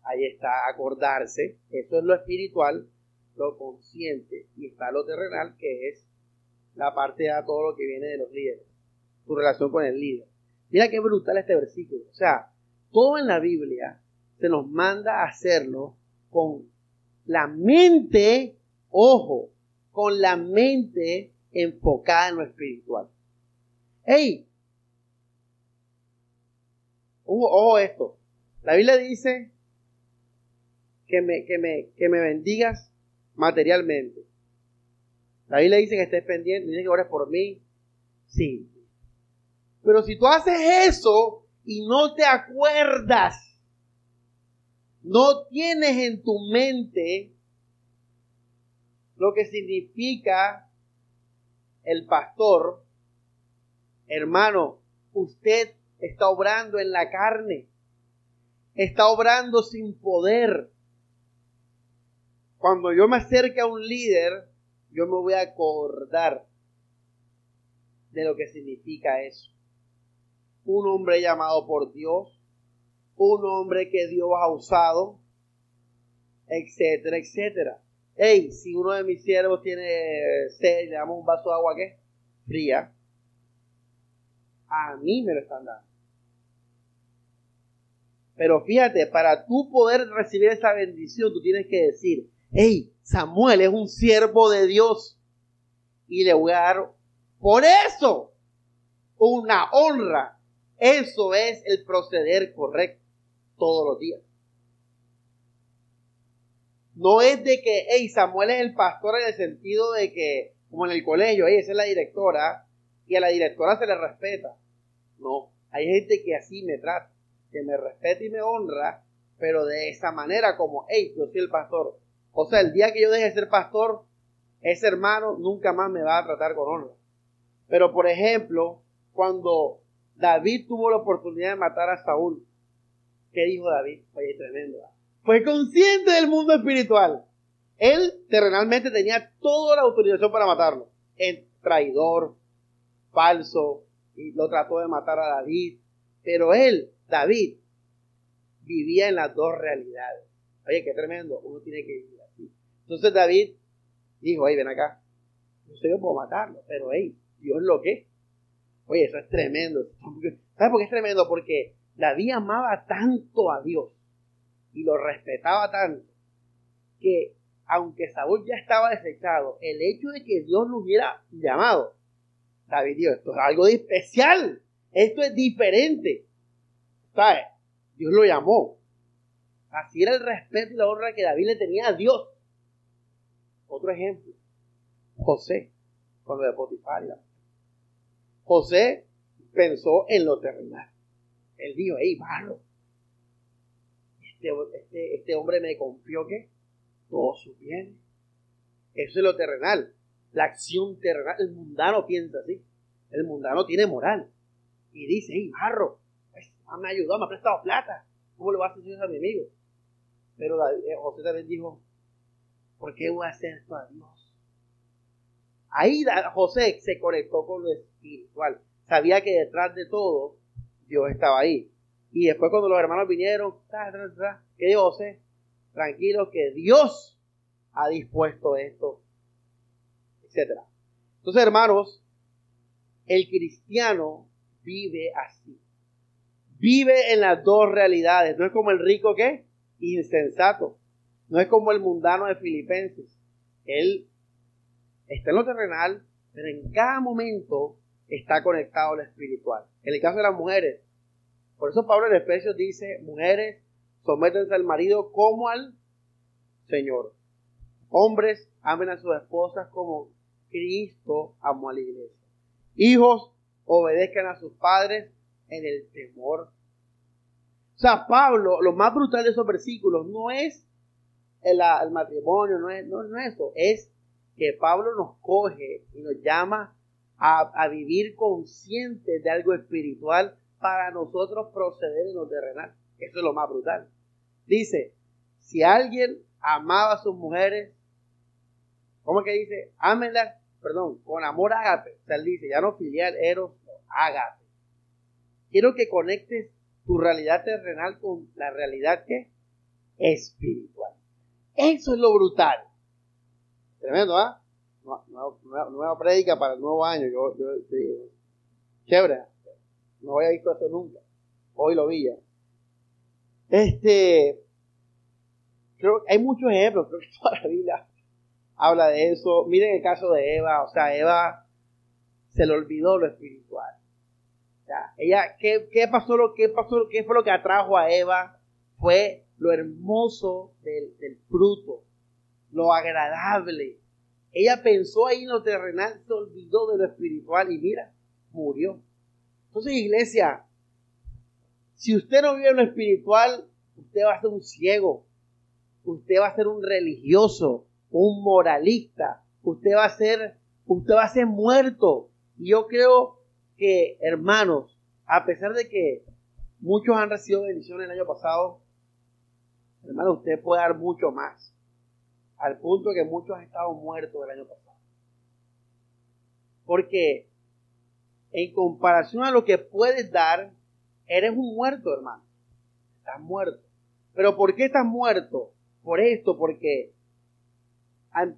Ahí está acordarse. Eso es lo espiritual, lo consciente. Y está lo terrenal, que es la parte de todo lo que viene de los líderes. Tu relación con el líder. Mira qué brutal este versículo. O sea, todo en la Biblia se nos manda a hacerlo con la mente, ojo, con la mente enfocada en lo espiritual. ¡Ey! Ojo, esto. La Biblia dice que me, que, me, que me bendigas materialmente. La Biblia dice que estés pendiente, dice que ores por mí. Sí. Pero si tú haces eso y no te acuerdas, no tienes en tu mente lo que significa el pastor, hermano, usted está obrando en la carne, está obrando sin poder. Cuando yo me acerque a un líder, yo me voy a acordar de lo que significa eso un hombre llamado por Dios, un hombre que Dios ha usado, etcétera, etcétera. Hey, si uno de mis siervos tiene sed, le damos un vaso de agua que fría, a mí me lo están dando. Pero fíjate, para tú poder recibir esa bendición, tú tienes que decir, hey, Samuel es un siervo de Dios y le voy a dar por eso una honra eso es el proceder correcto todos los días. No es de que, hey, Samuel es el pastor en el sentido de que, como en el colegio, hey, esa es la directora, y a la directora se le respeta. No, hay gente que así me trata, que me respeta y me honra, pero de esa manera como, hey, yo soy el pastor. O sea, el día que yo deje de ser pastor, ese hermano nunca más me va a tratar con honra. Pero, por ejemplo, cuando David tuvo la oportunidad de matar a Saúl. ¿Qué dijo David? Oye, tremendo. Fue consciente del mundo espiritual. Él terrenalmente tenía toda la autorización para matarlo. El traidor, falso, y lo trató de matar a David. Pero él, David, vivía en las dos realidades. Oye, qué tremendo. Uno tiene que vivir. Entonces David dijo, oye, ven acá. No sé yo puedo matarlo, pero hey, Dios lo que Oye, eso es tremendo. ¿Sabes por qué es tremendo? Porque David amaba tanto a Dios y lo respetaba tanto que aunque Saúl ya estaba desechado, el hecho de que Dios lo hubiera llamado, David dijo, esto es algo de especial, esto es diferente. ¿Sabes? Dios lo llamó. Así era el respeto y la honra que David le tenía a Dios. Otro ejemplo, José, con lo de Potifar. José pensó en lo terrenal. Él dijo, hey, barro, este, este, este, hombre me confió que todo su bien. Eso es lo terrenal. La acción terrenal. El mundano piensa así. El mundano tiene moral. Y dice, hey, barro, pues, me ayudó, me ha prestado plata. ¿Cómo le vas a hacer eso a mi amigo? Pero eh, José también dijo, ¿por qué voy a hacer esto a Dios? Ahí José se conectó con lo espiritual. Sabía que detrás de todo Dios estaba ahí. Y después cuando los hermanos vinieron, ¿qué dijo José? Tranquilo que Dios ha dispuesto esto, etcétera. Entonces, hermanos, el cristiano vive así. Vive en las dos realidades. No es como el rico que insensato. No es como el mundano de Filipenses. Él está en lo terrenal, pero en cada momento está conectado a lo espiritual. En el caso de las mujeres, por eso Pablo en Efesios dice, mujeres, sométense al marido como al Señor. Hombres, amen a sus esposas como Cristo amó a la iglesia. Hijos, obedezcan a sus padres en el temor. O sea, Pablo, lo más brutal de esos versículos no es el, matrimonio, no es, no, es eso, es que Pablo nos coge y nos llama a, a vivir conscientes de algo espiritual para nosotros proceder en lo terrenal. Eso es lo más brutal. Dice, si alguien amaba a sus mujeres, ¿cómo que dice? Ámenlas, perdón, con amor ágape. O sea, él dice, ya no filial, eros, no. Quiero que conectes tu realidad terrenal con la realidad espiritual. Eso es lo brutal. Tremendo, ¿ah? Nueva, prédica para el nuevo año. Yo, yo, chévere. No había visto eso nunca. Hoy lo vi ya. Este, creo que hay muchos ejemplos, creo que toda la Biblia habla de eso. Miren el caso de Eva, o sea, Eva se le olvidó lo espiritual. O sea, ella, ¿qué, qué pasó? Lo, qué pasó? ¿Qué fue lo que atrajo a Eva? Fue lo hermoso del, fruto, lo agradable. Ella pensó ahí en lo terrenal, se olvidó de lo espiritual y mira, murió. Entonces, iglesia, si usted no vive en lo espiritual, usted va a ser un ciego, usted va a ser un religioso, un moralista, usted va a ser, usted va a ser muerto. Y yo creo que, hermanos, a pesar de que muchos han recibido bendiciones el año pasado, hermano, usted puede dar mucho más. Al punto que muchos han estado muertos el año pasado. Porque en comparación a lo que puedes dar, eres un muerto, hermano. Estás muerto. Pero ¿por qué estás muerto? Por esto, porque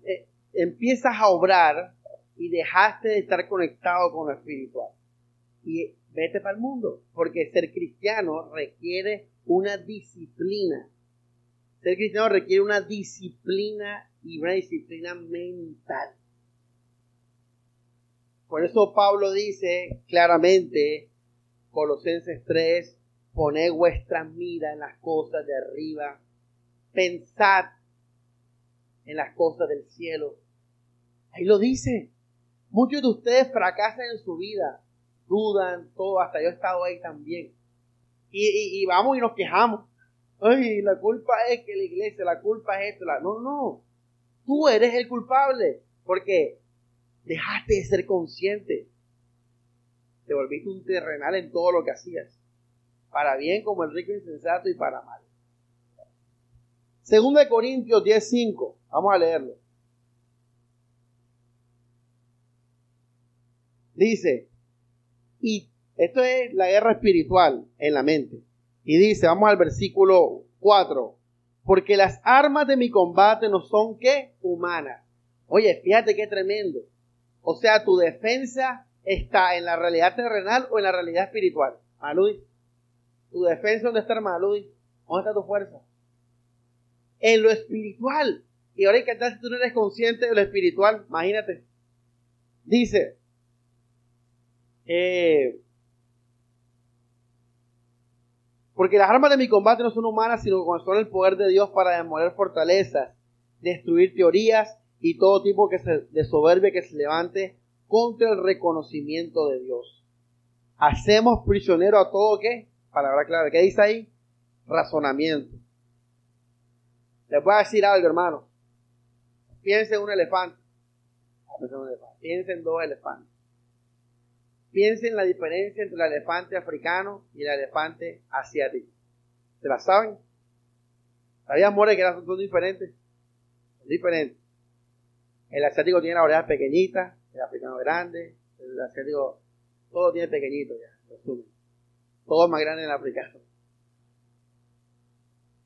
eh, empiezas a obrar y dejaste de estar conectado con lo espiritual. Y vete para el mundo, porque ser cristiano requiere una disciplina. Ser cristiano requiere una disciplina y una disciplina mental. Por eso Pablo dice claramente, Colosenses 3, poned vuestra mira en las cosas de arriba, pensad en las cosas del cielo. Ahí lo dice. Muchos de ustedes fracasan en su vida, dudan, todo, hasta yo he estado ahí también. Y, vamos y nos quejamos. Ay, la culpa es que la iglesia, la culpa es esto. La... No, no. Tú eres el culpable. Porque Dejaste de ser consciente. Te volviste un terrenal en todo lo que hacías. Para bien como el rico insensato y para mal. Segunda de Corintios 10.5. Vamos a leerlo. Dice, y esto es la guerra espiritual en la mente. Y dice, vamos al versículo 4. Porque las armas de mi combate no son que humanas. Oye, fíjate qué tremendo. O sea, tu defensa está en la realidad terrenal o en la realidad espiritual. Maludi. Tu defensa, ¿dónde está, Maludi? ¿Dónde está tu fuerza? En lo espiritual. Y ahora hay que si tú no eres consciente de lo espiritual, imagínate. Dice, eh, porque las armas de mi combate no son humanas, sino que son el poder de Dios para demoler fortalezas, destruir teorías y todo tipo de soberbia que se levante contra el reconocimiento de Dios. Hacemos prisionero a todo qué? Palabra clave. ¿Qué dice ahí? Razonamiento. Les voy a decir algo, hermano. Piensen en un elefante. Piensen en dos elefantes. Piensen en la diferencia entre el elefante africano y el elefante asiático. ¿Se la saben? ¿Sabían, More, que son diferentes? Diferentes. El asiático tiene la oreja pequeñita, el africano grande, el asiático, todo tiene pequeñito ya, Todo es más grande en el africano.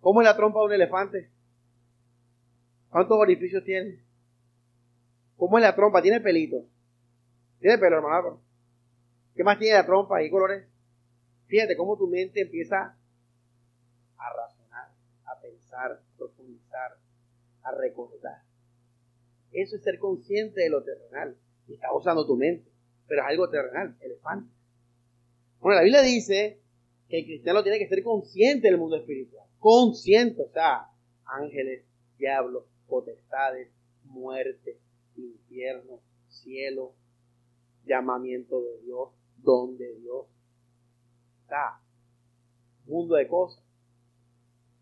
¿Cómo es la trompa de un elefante? ¿Cuántos orificios tiene? ¿Cómo es la trompa? Tiene pelito. Tiene pelo, hermano. ¿Qué más tiene la trompa? ¿Y colores? Fíjate cómo tu mente empieza a razonar, a pensar, a profundizar, a recordar. Eso es ser consciente de lo terrenal. Y está usando tu mente. Pero es algo terrenal, elefante. Bueno, la Biblia dice que el cristiano tiene que ser consciente del mundo espiritual. Consciente, o sea, ángeles, diablos, potestades, muerte, infierno, cielo, llamamiento de Dios, don de Dios. Está mundo de cosas.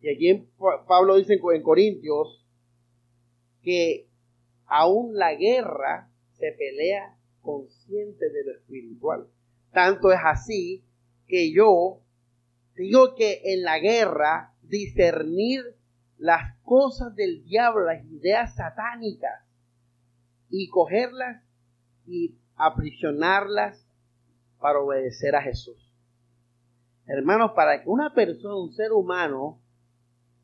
Y aquí Pablo dice en Corintios que aún la guerra se pelea consciente de lo espiritual. Tanto es así que yo digo que en la guerra discernir las cosas del diablo, las ideas satánicas, y cogerlas y aprisionarlas para obedecer a Jesús. Hermanos, para que una persona, un ser humano,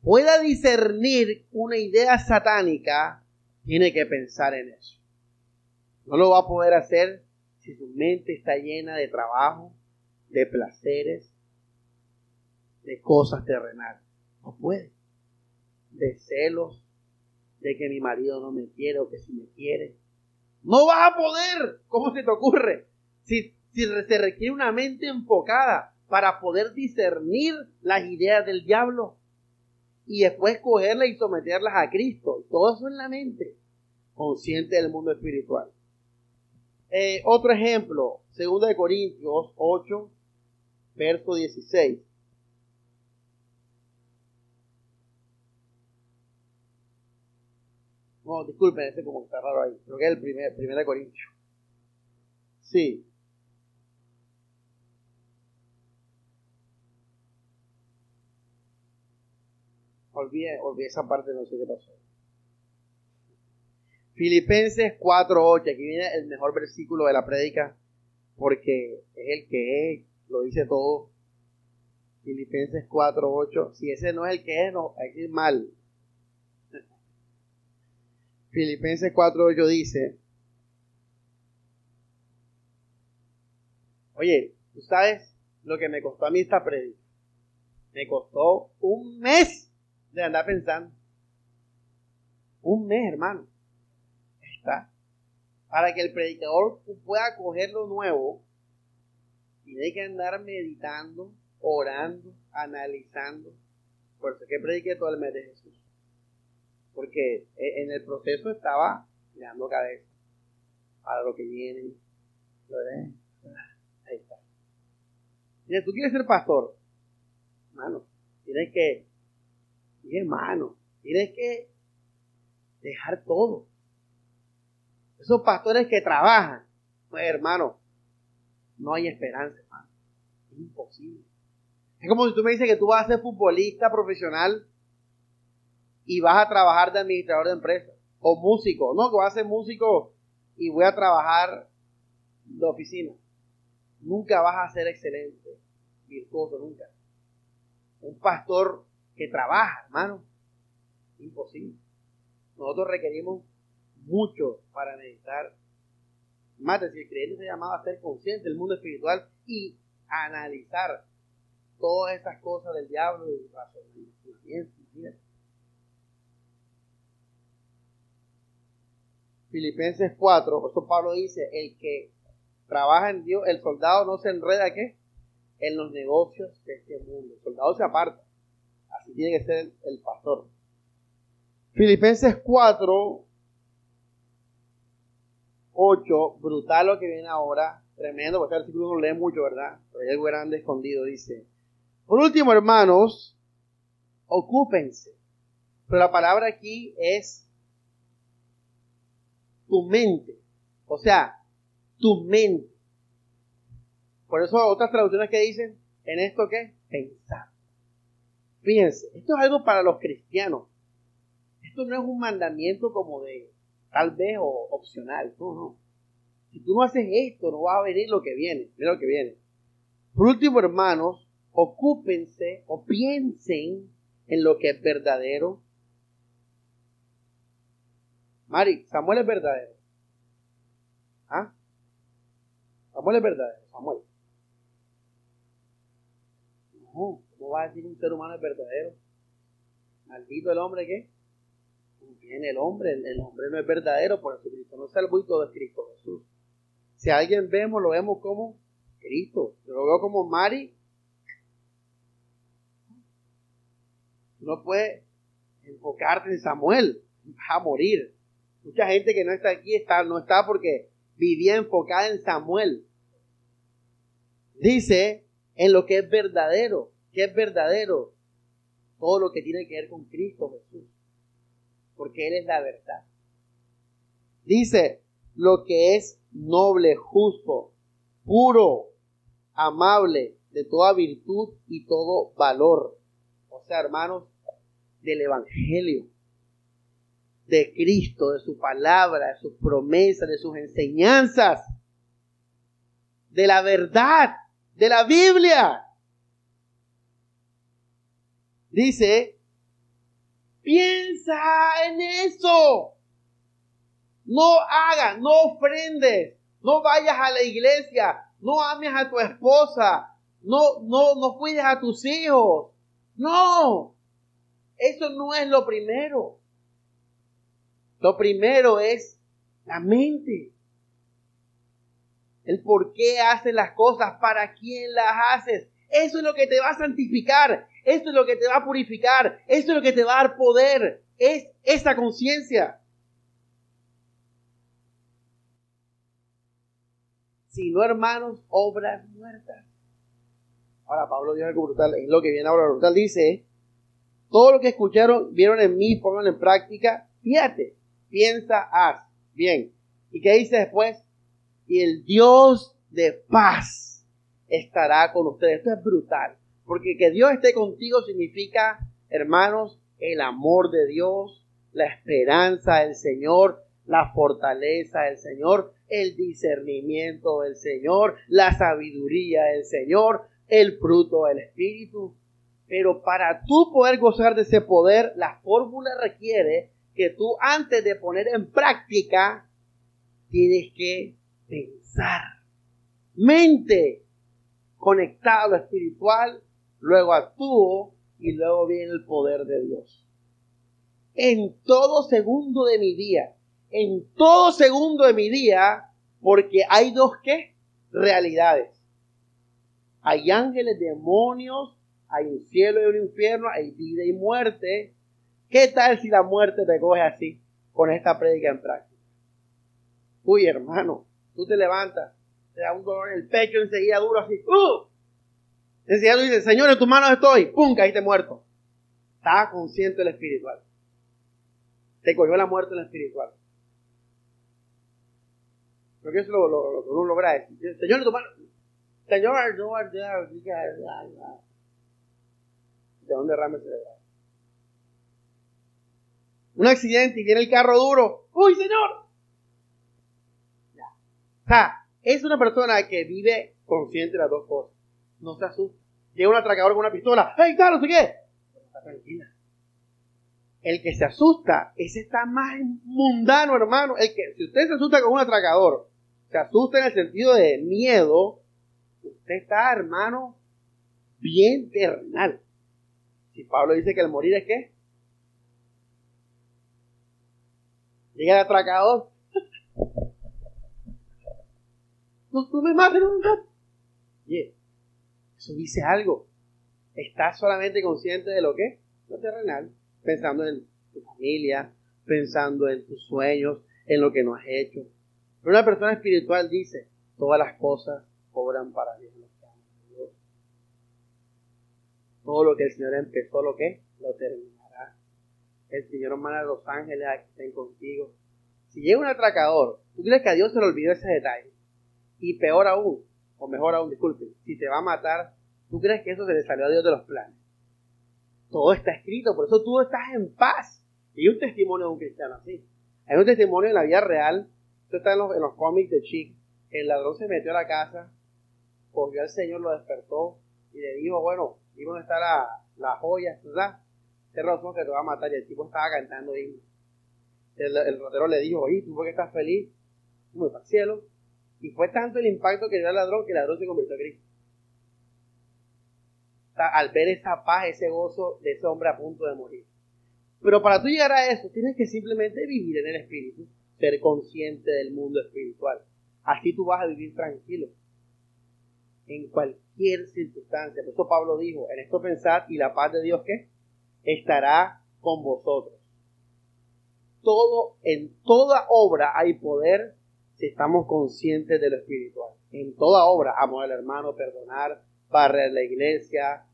pueda discernir una idea satánica, tiene que pensar en eso. No lo va a poder hacer si su mente está llena de trabajo, de placeres, de cosas terrenales. No puede. De celos, de que mi marido no me quiere o que si me quiere. No vas a poder. ¿Cómo se te ocurre? Si, se requiere una mente enfocada para poder discernir las ideas del diablo y después cogerlas y someterlas a Cristo. Todo eso en la mente, consciente del mundo espiritual. Eh, otro ejemplo, 2 Corintios 8, verso 16. No, disculpen, ese como está raro ahí. Creo que es el primer, de Corintios. Sí. Olvidé, olvidé esa parte, no sé qué pasó. Filipenses 4.8, aquí viene el mejor versículo de la prédica, porque es el que es, lo dice todo. Filipenses 4.8, si ese no es el que es, no, hay que ir mal. Filipenses 4.8 dice, oye, ¿tú sabes lo que me costó a mí esta prédica? Me costó un mes de andar pensando. Un mes, hermano. Para que el predicador pueda coger lo nuevo, tiene que andar meditando, orando, analizando. Por eso que prediqué todo el mes de Jesús. Porque e, en el proceso estaba mirando cabeza para lo que viene. Ahí está. Mira, tú quieres ser pastor, hermano, tienes que, hermano, tienes que dejar todo. Esos pastores que trabajan, pues hermano, no hay esperanza, hermano. Es imposible. Es como si tú me dices que tú vas a ser futbolista profesional y vas a trabajar de administrador de empresa o músico, no, que vas a ser músico y voy a trabajar de oficina. Nunca vas a ser excelente, virtuoso, nunca. Un pastor que trabaja, hermano, imposible. Nosotros requerimos mucho para meditar. Más decir, el creyente se llamaba a ser consciente del mundo espiritual y analizar todas esas cosas del diablo y razonamiento. Filipenses 4, por eso Pablo dice, el que trabaja en Dios, el soldado no se enreda ¿qué? en los negocios de este mundo. El soldado se aparta. Así tiene que ser el, pastor. Filipenses 4, 8, brutal lo que viene ahora, tremendo, porque el versículo no lee mucho, ¿verdad? Pero hay algo grande escondido, dice. Por último, hermanos, ocúpense. Pero la palabra aquí es tu mente. O sea, tu mente. Por eso otras traducciones que dicen, ¿en esto qué? Pensar. Fíjense, esto es algo para los cristianos. Esto no es un mandamiento como de tal vez o opcional. No, no. Si tú no haces esto, no va a venir lo que viene. Mira lo que viene. Por último, hermanos, ocúpense o piensen en lo que es verdadero. Mari, Samuel es verdadero. ¿Ah? Samuel es verdadero, Samuel. No, ¿cómo va a decir un ser humano es verdadero? Maldito el hombre que viene el hombre, el, hombre no es verdadero, por eso Cristo no salvo y todo es Cristo Jesús. Si alguien vemos, lo vemos como Cristo. Yo lo veo como Mari. No puede enfocarte en Samuel, vas a morir. Mucha gente que no está aquí está, no está porque vivía enfocada en Samuel. Dice en lo que es verdadero. ¿Qué es verdadero? Todo lo que tiene que ver con Cristo Jesús. Porque Él es la verdad. Dice lo que es noble, justo, puro, amable, de toda virtud y todo valor. O sea, hermanos, del Evangelio, de Cristo, de su palabra, de sus promesas, de sus enseñanzas, de la verdad, de la Biblia. Dice, piensa en eso. No hagas, no ofrendes, no vayas a la iglesia, no ames a tu esposa, no, no, no cuides a tus hijos. No, eso no es lo primero. Lo primero es la mente. El por qué haces las cosas, para quién las haces. Eso es lo que te va a santificar. Eso es lo que te va a purificar. Eso es lo que te va a dar poder. Es esa conciencia. Si no, hermanos, obras muertas. Ahora Pablo dijo algo brutal, es lo que viene ahora brutal, dice, todo lo que escucharon, vieron en mí, pongan en práctica, fíjate, piensa, haz, bien. ¿Y qué dice después? Y el Dios de paz estará con ustedes. Esto es brutal, porque que Dios esté contigo significa, hermanos, el amor de Dios, la esperanza del Señor, la fortaleza del Señor, el discernimiento del Señor, la sabiduría del Señor, el fruto del Espíritu. Pero para tú poder gozar de ese poder, la fórmula requiere que tú antes de poner en práctica, tienes que pensar. Mente conectada a lo espiritual, luego actúo y luego viene el poder de Dios. En todo segundo de mi día, en todo segundo de mi día, porque hay dos qué? Realidades hay ángeles, demonios, hay un cielo y un infierno, hay vida y muerte. ¿Qué tal si la muerte te coge así, con esta prédica en práctica? Uy, hermano, tú te levantas, te da un dolor en el pecho enseguida duro así. ¡Uh! Enseguida tú dices, Señor, en tus manos estoy. ¡Pum! Caíste muerto. Estaba consciente del espiritual. Te cogió la muerte en el espiritual. Porque eso es lo, lo, que uno logra decir. Señor, en tus manos, Señor, Señor, de un derrame cerebral. Un accidente y viene el carro duro. ¡Uy, señor! Es una persona que vive consciente de las dos cosas. No se asusta. Llega un atracador con una pistola. ¡Hey, claro, no sé qué! está tranquila. El que se asusta, ese está más mundano, hermano. El que, si usted se asusta con un atracador, se asusta en el sentido de miedo, usted está, hermano, bien terrenal. Si Pablo dice que el morir es qué? Llega el atracador. No, no me maten, no me maten. Oye, eso dice algo. Estás solamente consciente de lo que Lo terrenal. Pensando en tu familia, pensando en tus sueños, en lo que no has hecho. Pero una persona espiritual dice, todas las cosas obran para Dios Todo lo que el Señor empezó, lo que lo terminará. El Señor manda a los ángeles a que estén contigo. Si llega un atracador, ¿tú crees que a Dios se le olvidó ese detalle? Y peor aún, o mejor aún, disculpe, si te va a matar, ¿tú crees que eso se le salió a Dios de los planes? Todo está escrito, por eso tú estás en paz. Y un testimonio de un cristiano así. Hay un testimonio en la vida real, esto está en los, en los cómics de Chick, el ladrón se metió a la casa, cogió al Señor, lo despertó y le dijo, bueno, ¿y dónde está la, la joya? ¿Verdad? Cierra los que te va a matar. Y el tipo estaba cantando y El, el rotero le dijo, oye, ¿tú por qué estás feliz? Muy para el cielo. Y fue tanto el impacto que dio el ladrón que el ladrón se convirtió en Cristo. al ver esa paz, ese gozo de ese hombre a punto de morir. Pero para tú llegar a eso, tienes que simplemente vivir en el espíritu, ser consciente del mundo espiritual. Así tú vas a vivir tranquilo en cualquier circunstancia. Por eso Pablo dijo, en esto pensad y la paz de Dios estará con vosotros. Todo, en toda obra hay poder si estamos conscientes de lo espiritual. En toda obra, amor al hermano, perdonar, barrer la iglesia,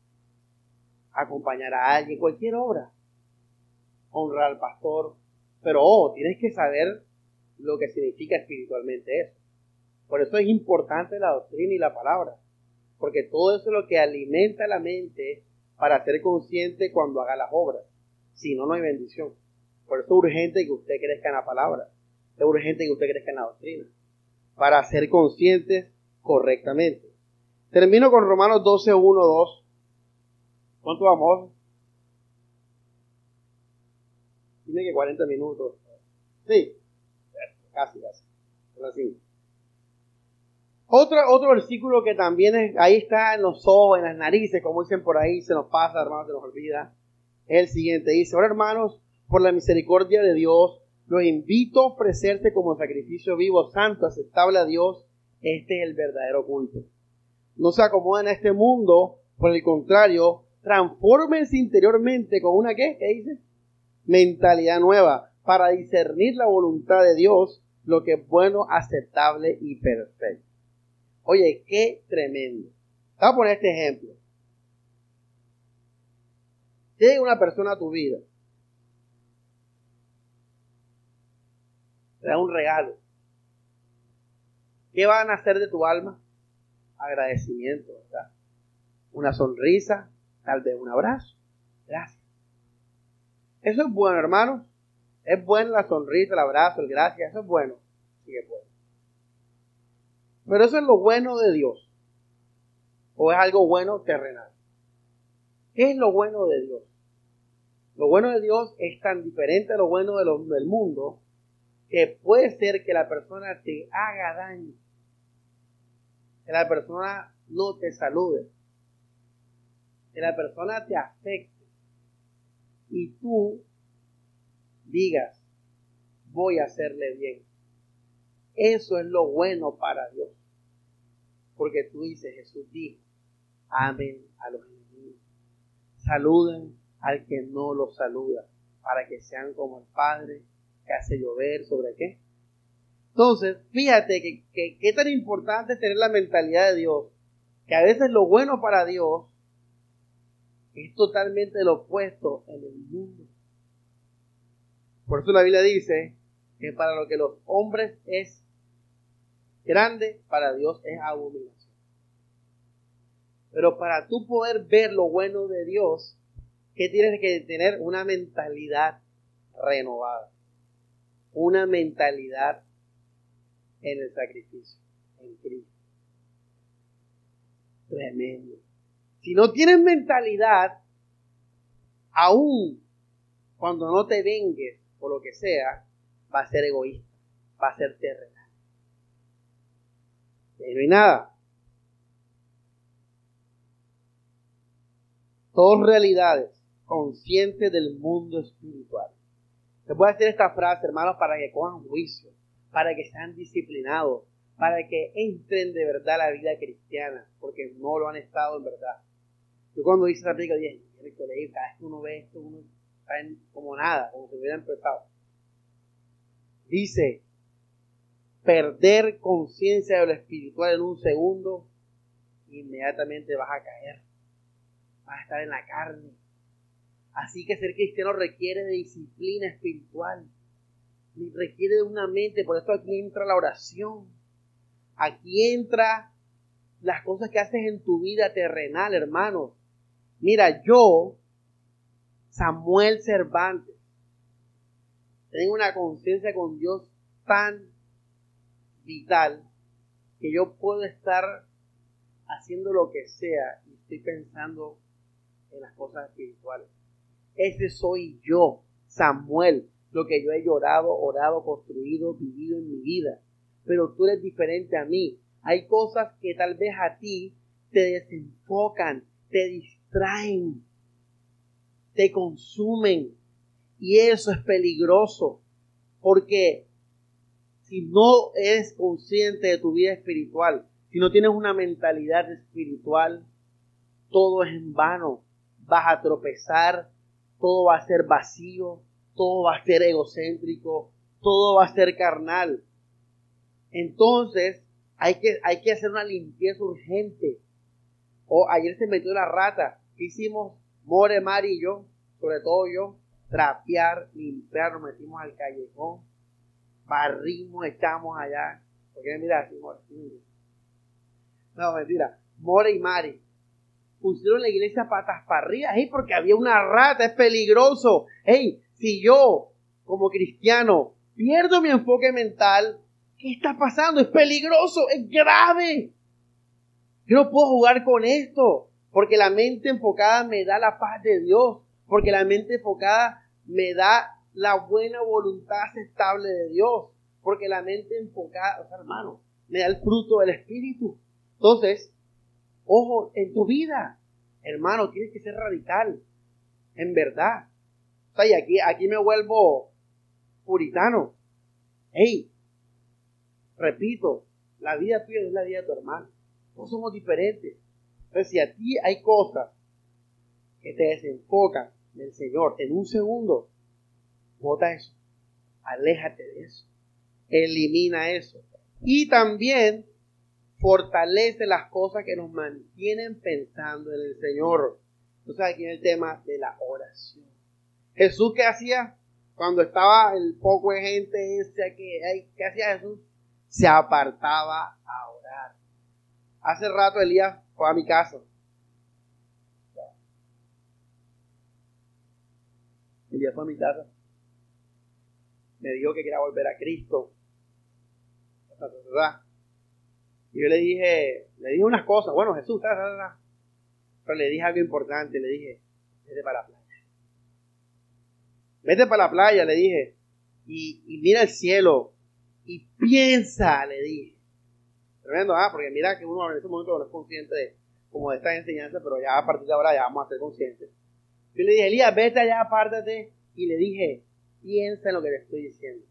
acompañar a alguien, cualquier obra. Honrar al pastor. Pero, oh, tienes que saber lo que significa espiritualmente eso. Por eso es importante la doctrina y la palabra. Porque todo eso es lo que alimenta la mente para ser consciente cuando haga las obras. Si no, no hay bendición. Por eso es urgente que usted crezca en la palabra. Es urgente que usted crezca en la doctrina. Para ser conscientes correctamente. Termino con Romanos 12, 1, 2. ¿Cuánto vamos? Tiene que 40 minutos. Sí, casi, casi. Otro, otro versículo que también es, ahí está en los ojos, en las narices, como dicen por ahí, se nos pasa, hermanos, se nos olvida. Es el siguiente. Dice, ahora hermanos, por la misericordia de Dios, los invito a ofrecerse como sacrificio vivo, santo, aceptable a Dios. Este es el verdadero culto. No se acomoden a este mundo, por el contrario, transfórmense interiormente con una ¿qué? ¿Qué? Mentalidad nueva para discernir la voluntad de Dios, lo que es bueno, aceptable y perfecto. Oye, qué tremendo. Te voy a poner este ejemplo. Llega una persona a tu vida da un regalo. ¿Qué van a hacer de tu alma? Agradecimiento, ¿verdad? Una sonrisa, tal vez un abrazo. Gracias. Eso es bueno, hermanos. Es bueno la sonrisa, el abrazo, el gracias. Eso es bueno. Sí, es bueno. Pero eso es lo bueno de Dios. O es algo bueno terrenal. ¿Qué es lo bueno de Dios? Lo bueno de Dios es tan diferente a lo bueno del mundo que puede ser que la persona te haga daño, que la persona no te salude, que la persona te afecte y tú digas, voy a hacerle bien. Eso es lo bueno para Dios. Porque tú dices, Jesús dijo, amen a los enemigos, saluden al que no los saluda, para que sean como el Padre que hace llover, sobre qué. Entonces, fíjate que, qué tan importante es tener la mentalidad de Dios, que a veces lo bueno para Dios es totalmente lo opuesto en el mundo. Por eso la Biblia dice que para lo que los hombres es grande, para Dios es abominación. Pero para tú poder ver lo bueno de Dios, que tienes que tener una mentalidad renovada una mentalidad en el sacrificio, en Cristo. Tremendo. Si no tienes mentalidad, aún cuando no te vengues por lo que sea, va a ser egoísta, va a ser terrenal. Y no hay nada. Dos realidades conscientes del mundo espiritual. Te voy a decir esta frase, hermanos, para que cojan juicio, para que sean disciplinados, para que entren de verdad a la vida cristiana, porque no lo han estado en verdad. Yo cuando hice esa película dije, colegio, cada vez que uno ve esto, uno está como nada, como si hubiera empezado. Dice, perder conciencia de lo espiritual en un segundo, inmediatamente vas a caer. Vas a estar en la carne Así que ser cristiano requiere de disciplina espiritual, requiere de una mente, por eso aquí entra la oración, aquí entra las cosas que haces en tu vida terrenal, hermano. Mira, yo, Samuel Cervantes, tengo una conciencia con Dios tan vital que yo puedo estar haciendo lo que sea y estoy pensando en las cosas espirituales. Ese soy yo, Samuel, lo que yo he llorado, orado, construido, vivido en mi vida. Pero tú eres diferente a mí. Hay cosas que tal vez a ti te desenfocan, te distraen, te consumen. Y eso es peligroso. Porque si no eres consciente de tu vida espiritual, si no tienes una mentalidad espiritual, todo es en vano. Vas a tropezar, todo va a ser vacío, todo va a ser egocéntrico, todo va a ser carnal. Entonces, hay que, hay que hacer una limpieza urgente. O ayer se metió la rata. hicimos? More, Mari y yo, sobre todo yo, trapear, limpiar, nos metimos al callejón, barrimos, echamos allá. Porque mira así, More. No, mentira. More y Mari pusieron la iglesia patas para arriba, hey, porque había una rata, es peligroso. Hey, si yo, como cristiano, pierdo mi enfoque mental, ¿qué está pasando? Es peligroso, es grave. Yo no puedo jugar con esto, porque la mente enfocada me da la paz de Dios, porque la mente enfocada me da la buena voluntad aceptable de Dios, porque la mente enfocada, o sea, hermano, me da el fruto del Espíritu. Entonces, Ojo, en tu vida, hermano, tienes que ser radical, en verdad. O sea, y aquí, aquí me vuelvo puritano. Hey, repito, la vida tuya es la vida de tu hermano. Todos somos diferentes. Entonces, si a ti hay cosas que te desenfocan del Señor en un segundo, bota eso. Aléjate de eso. Elimina eso. Y también fortalece las cosas que nos mantienen pensando en el Señor. Entonces aquí en el tema de la oración. Jesús, ¿qué hacía? Cuando estaba el poco de gente ese, que, ¿qué hacía Jesús? Se apartaba a orar. Hace rato Elías fue a mi casa. Elías fue a mi casa. Me dijo que quería volver a Cristo. ¿Verdad? Y yo le dije, le dije unas cosas, bueno, Jesús, pero le dije algo importante, le dije, vete para la playa. Vete para la playa, le dije, y, mira el cielo, y piensa, le dije. Tremendo, ah, porque mira que uno en ese momento no es consciente de, como de esta enseñanza, pero ya a partir de ahora ya vamos a ser conscientes. Yo le dije, Elías, vete allá, apártate, y le dije, piensa en lo que te estoy diciendo.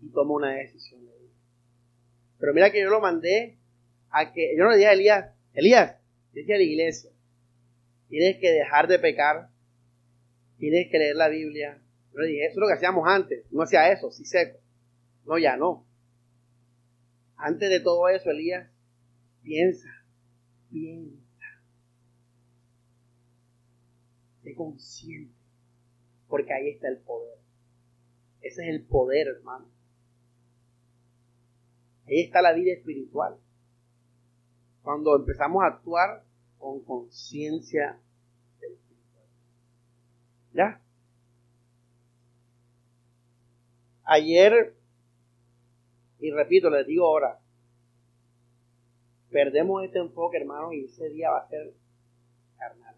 Y toma una decisión. Pero mira que yo lo mandé a que, yo no le dije a Elías, Elías, dije a la iglesia, tienes que dejar de pecar, tienes que leer la Biblia. Yo le dije, eso es lo que hacíamos antes, no hacía eso, sí seco. No, ya no. Antes de todo eso, Elías, piensa, piensa. Sé consciente, porque ahí está el poder. Ese es el poder, hermano. Ahí está la vida espiritual. Cuando empezamos a actuar con conciencia espiritual. ¿Ya? Ayer, y repito, les digo ahora, perdemos este enfoque, hermanos, y ese día va a ser carnal,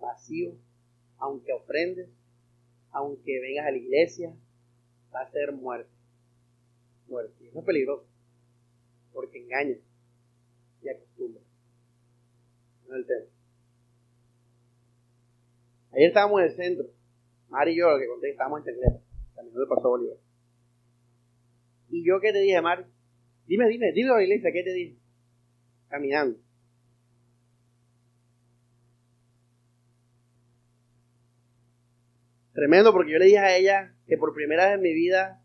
vacío, aunque ofrendes, aunque vengas a la iglesia, va a ser muerte. Muerte. Eso es peligroso porque engaña y acostumbra. No es el tema. Ayer estábamos en el centro, Mari y yo, lo que conté, estábamos en Tecleta, caminando el Paso Bolívar. Y yo, ¿qué te dije, Mari? Dime, dime, dime a la iglesia, ¿qué te dije? Caminando. Tremendo porque yo le dije a ella que por primera vez en mi vida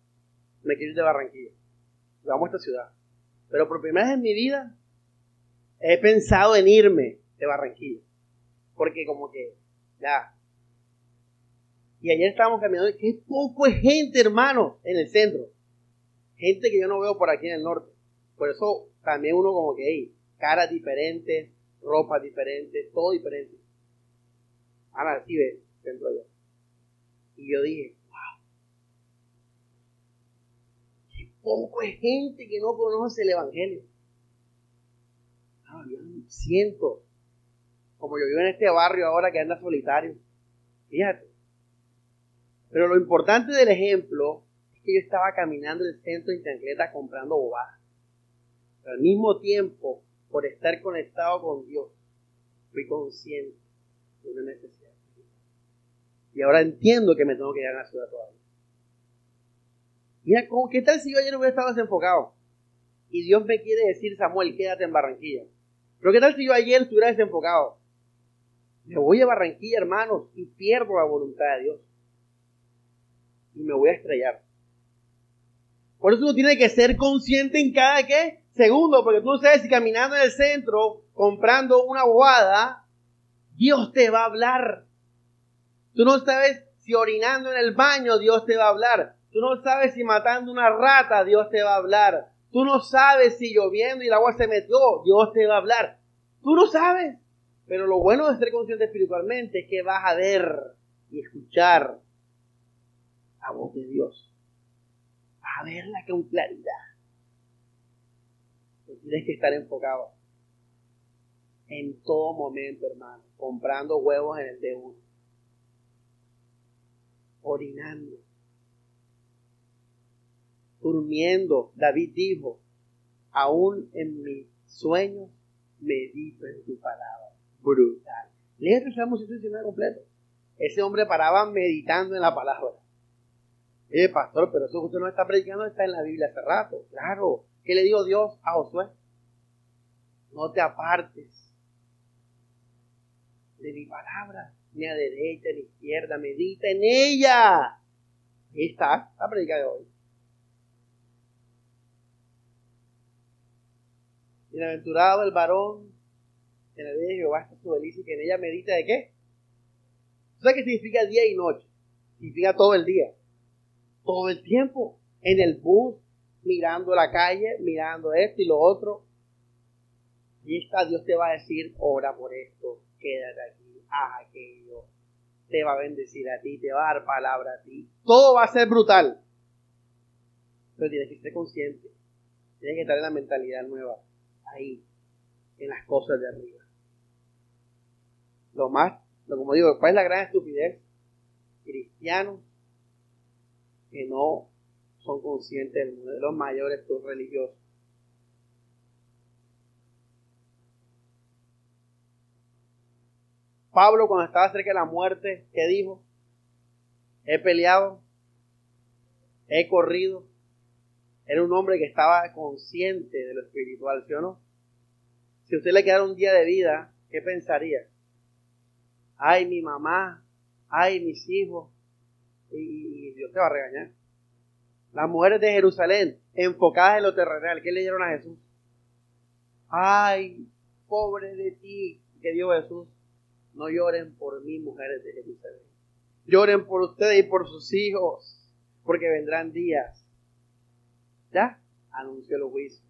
me quiero ir de Barranquilla. Vamos a esta ciudad. Pero por primera vez en mi vida he pensado en irme de Barranquilla. Porque como que, ya. Y ayer estábamos caminando y qué poco es gente, hermano, en el centro. Gente que yo no veo por aquí en el norte. Por eso también uno como que, hey, caras diferentes, ropa diferente, todo diferente. Ana, así ve, centro allá. Y yo dije, poco es gente que no conoce el Evangelio. Ah, siento, como yo vivo en este barrio ahora que anda solitario. Fíjate. Pero lo importante del ejemplo es que yo estaba caminando en el centro de Chancleta comprando bobadas. Pero al mismo tiempo, por estar conectado con Dios, fui consciente de una necesidad. Y ahora entiendo que me tengo que ir a la ciudad todavía. Mira, ¿qué tal si yo ayer hubiera estado desenfocado? Y Dios me quiere decir, Samuel, quédate en Barranquilla. Pero ¿qué tal si yo ayer estuviera desenfocado? Me voy a Barranquilla, hermanos, y pierdo la voluntad de Dios. Y me voy a estrellar. Por eso uno tiene que ser consciente en cada ¿qué? segundo, porque tú no sabes si caminando en el centro, comprando una bobada, Dios te va a hablar. Tú no sabes si orinando en el baño, Dios te va a hablar. Tú no sabes si matando una rata, Dios te va a hablar. Tú no sabes si lloviendo y el agua se metió, Dios te va a hablar. Tú no sabes. Pero lo bueno de ser consciente espiritualmente es que vas a ver y escuchar la voz de Dios. Vas a verla con claridad. tienes que estar enfocado en todo momento, hermano, comprando huevos en el de uno, orinando, durmiendo. David dijo, aún en mis sueños medito en tu palabra. Brutal. Lee el Salmo 119 completo. Ese hombre paraba meditando en la palabra. Eh, pastor, pero eso que usted no está predicando está en la Biblia hace rato. Claro. ¿Qué le dijo Dios a Josué? No te apartes de mi palabra, ni a derecha ni a izquierda. Medita en ella. Está la predica de hoy. Bienaventurado el varón en la vida de Jehová está su delicia y que en ella medita de qué? ¿Sabes qué significa día y noche? Significa todo el día. Todo el tiempo. En el bus, mirando la calle, mirando esto y lo otro. Y está, Dios te va a decir, ora por esto, quédate aquí, haz aquello. Te va a bendecir a ti, te va a dar palabra a ti. Todo va a ser brutal. Pero tienes que ser consciente. Tienes que estar en la mentalidad nueva ahí, en las cosas de arriba. Lo más, lo como digo, ¿cuál es la gran estupidez? Cristianos que no son conscientes del de los mayores son religiosos. Pablo cuando estaba cerca de la muerte, ¿qué dijo? He peleado, he corrido, era un hombre que estaba consciente de lo espiritual, ¿sí o no? Si usted le quedara un día de vida, ¿qué pensaría? Ay, mi mamá, ay, mis hijos, y, Dios te va a regañar. Las mujeres de Jerusalén, enfocadas en lo terrenal, ¿qué le dieron a Jesús? Ay, pobre de ti, que dio Jesús. No lloren por mí, mujeres de Jerusalén. Lloren por ustedes y por sus hijos, porque vendrán días ya, anunció el juicio.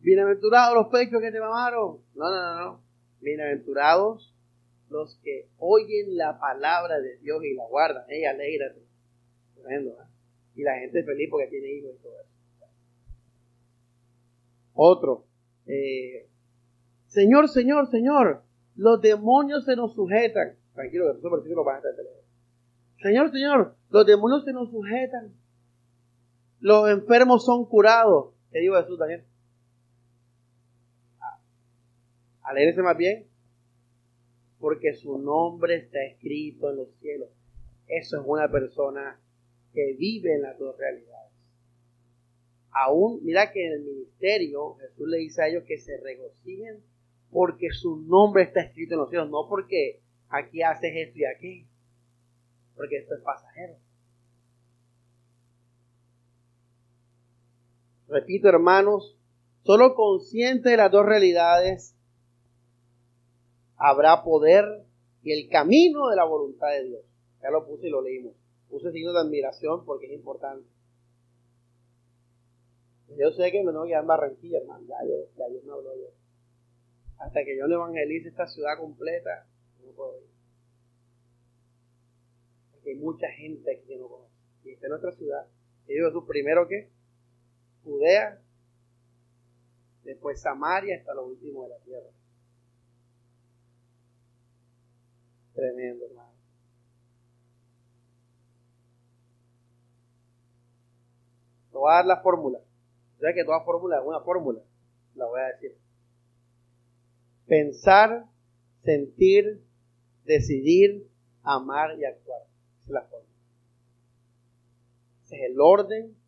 Bienaventurados los pechos que te mamaron. No, no, no, no. Bienaventurados los que oyen la palabra de Dios y la guardan. Ella, alégrate. Tremendo, ¿eh? Y la gente es feliz porque tiene hijos y todo eso. Otro. Eh, señor, Señor, Señor, los demonios se nos sujetan. Tranquilo, que esos versículos van a estar Señor, Señor, los demonios se nos sujetan los enfermos son curados. ¿Qué digo Jesús Daniel? Alégrese más bien, porque su nombre está escrito en los cielos. Eso es una persona que vive en las dos realidades. Aún, mira que en el ministerio Jesús le dice a ellos que se regocijen porque su nombre está escrito en los cielos, no porque aquí haces esto y aquí, porque esto es pasajero. Repito, hermanos, solo consciente de las dos realidades habrá poder y el camino de la voluntad de Dios. Ya lo puse y lo leímos. Puse signo de admiración porque es importante. Yo sé que me voy a en Barranquilla, hermano. Ya, yo, ya Dios me habló yo. Hasta que yo no evangelice esta ciudad completa, no puedo ir. Hay mucha gente aquí que no conoce. Y esta es nuestra ciudad. Y digo, ¿tú primero qué? Judea, después Samaria hasta lo último de la tierra. Tremendo, hermano. Te voy a dar la fórmula. Ya que toda fórmula es una fórmula. La voy a decir. Pensar, sentir, decidir, amar y actuar. Esa es la fórmula. Ese es el orden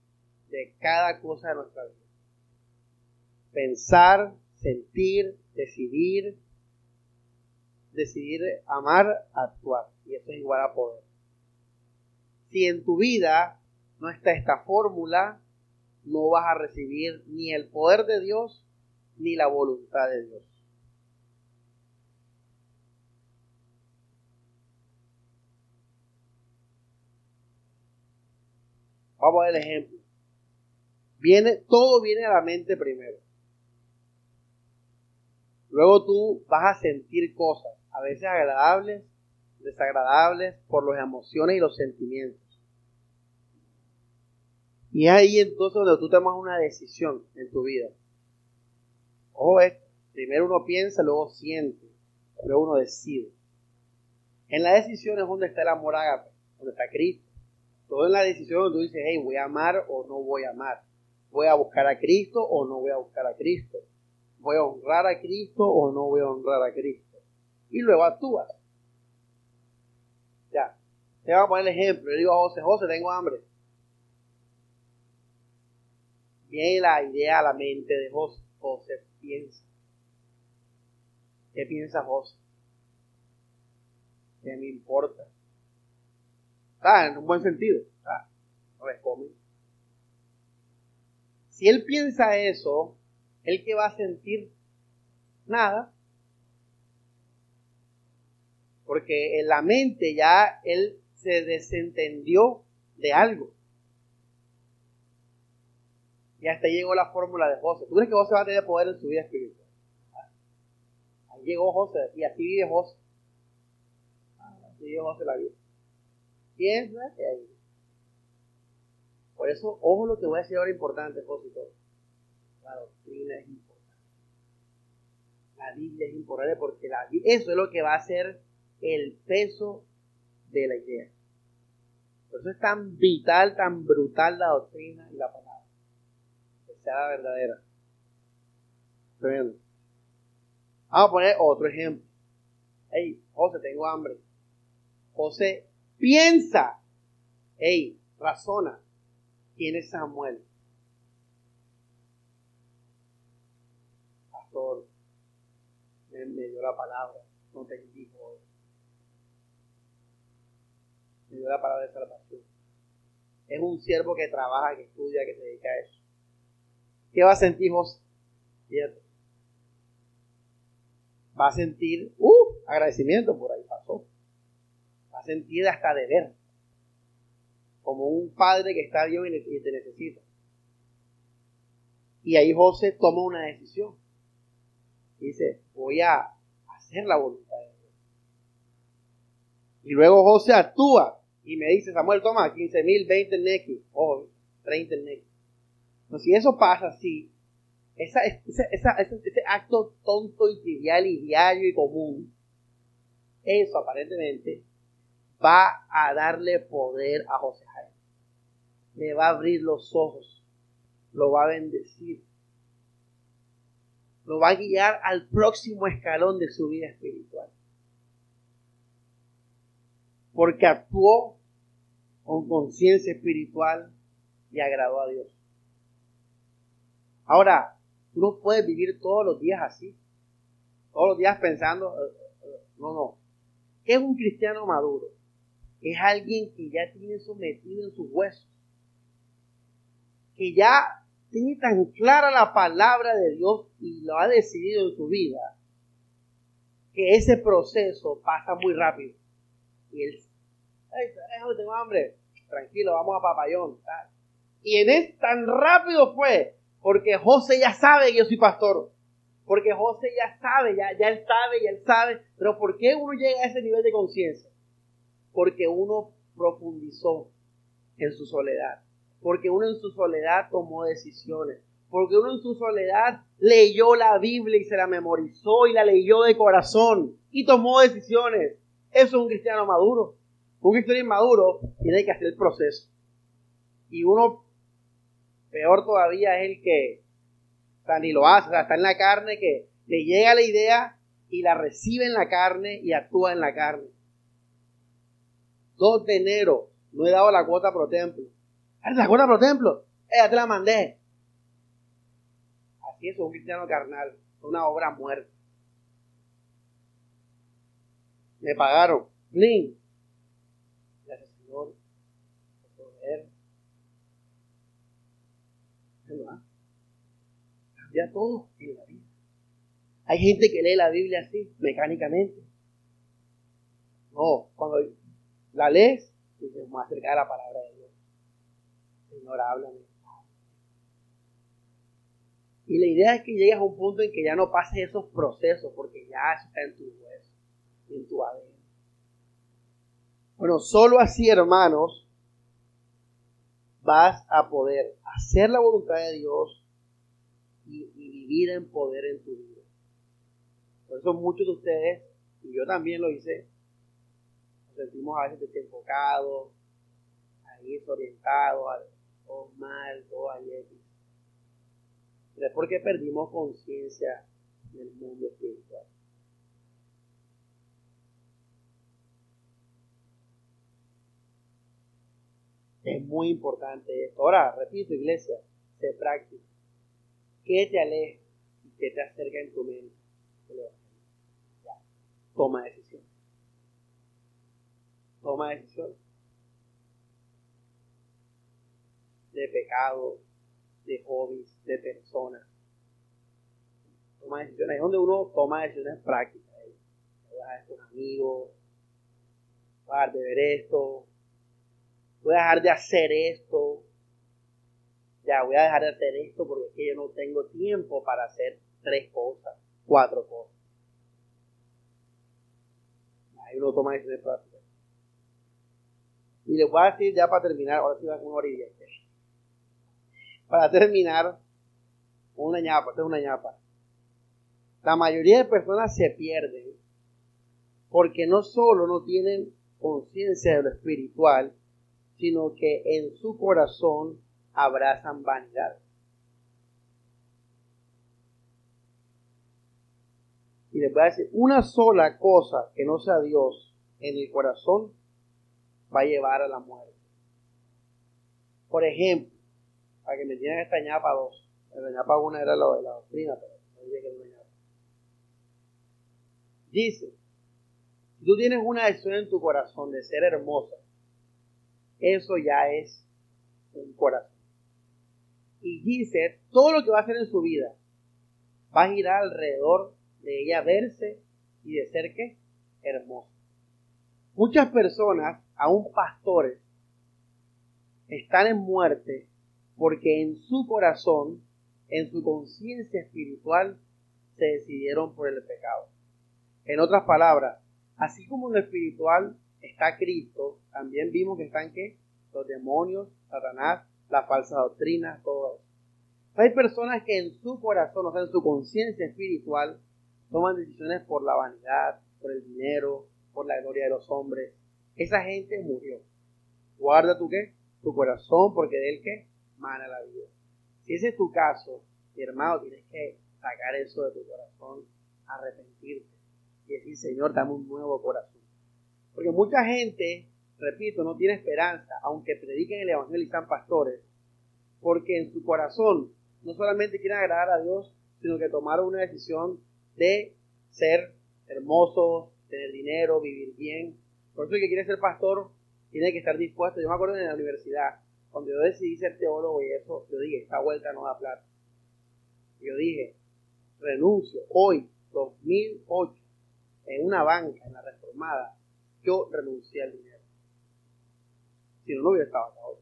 de cada cosa de nuestra vida. Pensar, sentir, decidir, decidir amar, actuar. Y eso es igual a poder. Si en tu vida no está esta fórmula, no vas a recibir ni el poder de Dios ni la voluntad de Dios. Vamos a ver el ejemplo. Todo viene a la mente primero. Luego tú vas a sentir cosas, a veces agradables, desagradables, por las emociones y los sentimientos. Y es ahí entonces donde tú tomas una decisión en tu vida. Ojo, es, primero uno piensa, luego siente, luego uno decide. En la decisión es donde está el amor ágape, donde está Cristo. Todo en la decisión donde tú dices, hey, voy a amar o no voy a amar. Voy a buscar a Cristo o no voy a buscar a Cristo. Voy a honrar a Cristo o no voy a honrar a Cristo. Y luego actúas. Ya. Te voy a poner el ejemplo. Le digo a José, José, tengo hambre. Viene la idea a la mente de José. José piensa. ¿Qué piensa José? ¿Qué me importa? Ah, en un buen sentido. Ah, come. Si él piensa eso, ¿él qué va a sentir? Nada. Porque en la mente ya él se desentendió de algo. Y hasta llegó la fórmula de José. ¿Tú crees que José va a tener poder en su vida espiritual? Ahí llegó José y así vive José. Así vive José la vida. Piensa ahí. Por eso, ojo lo que voy a decir ahora importante, José. La doctrina es importante. La Biblia es importante porque la, eso es lo que va a ser el peso de la idea. Por eso es tan vital, tan brutal la doctrina y la palabra. Que sea verdadera. Vamos a poner otro ejemplo. Hey, José, tengo hambre. José Piensa. Ey, razona. ¿Quién es Samuel? Pastor, me, dio la palabra, no te dijo. Me dio la palabra de salvación. Es un siervo que trabaja, que estudia, que se dedica a eso. ¿Qué va a sentir José? ¿Cierto? Va a sentir, uh, agradecimiento por ahí pasó sentir hasta de ver, como un padre que está bien y te necesita. Y ahí José toma una decisión. Dice, voy a hacer la voluntad de Dios. Y luego José actúa y me dice, Samuel, toma 15 mil, 20 nequis, o 30 nequis. No, si eso pasa así, esa, ese acto tonto y trivial y diario y común, eso aparentemente va a darle poder a José Jaime. Le va a abrir los ojos, lo va a bendecir, lo va a guiar al próximo escalón de su vida espiritual. Porque actuó con conciencia espiritual y agradó a Dios. Ahora, tú no puedes vivir todos los días así, todos los días pensando, eh, eh, eh, no, no. ¿Qué es un cristiano maduro? Es alguien que ya tiene sometido en sus huesos, que ya tiene tan clara la palabra de Dios y lo ha decidido en su vida, que ese proceso pasa muy rápido. Y él, ay, tengo hambre, tranquilo, vamos a Papayón. Y en es tan rápido fue, porque José ya sabe que yo soy pastor. Porque José ya sabe, ya, ya él sabe, ya él sabe. Pero ¿por qué uno llega a ese nivel de conciencia? Porque uno profundizó en su soledad, porque uno en su soledad tomó decisiones, porque uno en su soledad leyó la Biblia y se la memorizó y la leyó de corazón y tomó decisiones. Eso es un cristiano maduro. Un cristiano inmaduro tiene que hacer el proceso. Y uno, peor todavía, es el que ni lo hace, o sea, está en la carne, que le llega la idea y la recibe en la carne y actúa en la carne. 2 de enero, no he dado la cuota pro templo. ¿La cuota pro templo? Eh, ya te la mandé. Así es un cristiano carnal, una obra muerta. Me pagaron. Lin. Gracias, Señor, por poder. Cambia todo en la vida. Hay gente que lee la Biblia así, mecánicamente. No, cuando la lees, dices, más cerca de la palabra de Dios. Señor, háblame. Y la idea es que llegues a un punto en que ya no pases esos procesos, porque ya está en tu hueso, en tu ADN. Bueno, solo así, hermanos, vas a poder hacer la voluntad de Dios y, y vivir en poder en tu vida. Por eso muchos de ustedes, y yo también lo hice, sentimos a veces desenfocados, ahí desorientados, todo mal, todo ayer. Pero es porque perdimos conciencia del mundo espiritual. Es muy importante esto. Ahora, repito, iglesia, sé práctico. ¿Qué te aleja y qué te acerca en tu mente? Toma decisión. Toma decisión. De pecado, de hobbies, de personas. Toma decisiones. Es donde uno toma decisiones prácticas. Voy a dejar con amigos. Voy a dejar de ver esto. Voy a dejar de hacer esto. Ya, voy a dejar de hacer esto porque es que yo no tengo tiempo para hacer tres cosas, cuatro cosas. Ahí uno toma decisiones prácticas. Y les voy a decir ya para terminar, ahora sí va con una hora. Para terminar, una ñapa, esta es una ñapa. La mayoría de personas se pierden porque no solo no tienen conciencia de lo espiritual, sino que en su corazón abrazan vanidad. Y les voy a decir, una sola cosa que no sea Dios en el corazón va a llevar a la muerte. Por ejemplo, para que me entiendan esta ñapa dos. La ñapa una era lo de la doctrina, pero no dije que era una ñapa. Dice, si tú tienes una decisión en tu corazón de ser hermosa, eso ya es un corazón. Y dice, todo lo que va a hacer en su vida va a girar alrededor de ella verse y de ser qué? Hermosa. Muchas personas, aún pastores, están en muerte porque en su corazón, en su conciencia espiritual, se decidieron por el pecado. En otras palabras, así como en lo espiritual está Cristo, también vimos que están? Los demonios, Satanás, la falsa doctrina, todo eso. Hay personas que en su corazón, o sea, en su conciencia espiritual, toman decisiones por la vanidad, por el dinero, por la gloria de los hombres. Esa gente murió. Guarda tu qué? Tu corazón, porque de él qué? mana la vida. Si ese es tu caso, mi hermano, tienes que sacar eso de tu corazón, arrepentirte y decir, Señor, dame un nuevo corazón. Porque mucha gente, repito, no tiene esperanza, aunque prediquen el Evangelio y sean pastores, porque en su corazón no solamente quieren agradar a Dios, sino que tomaron una decisión de ser hermosos, tener dinero, vivir bien. Por eso el que quiere ser pastor tiene que estar dispuesto. Yo me acuerdo en la universidad, cuando yo decidí ser teólogo y eso, yo dije, esta vuelta no da plata. Yo dije, renuncio hoy, 2008, en una banca, en la reformada, yo renuncié al dinero. Si no, no hubiera estado acá hoy.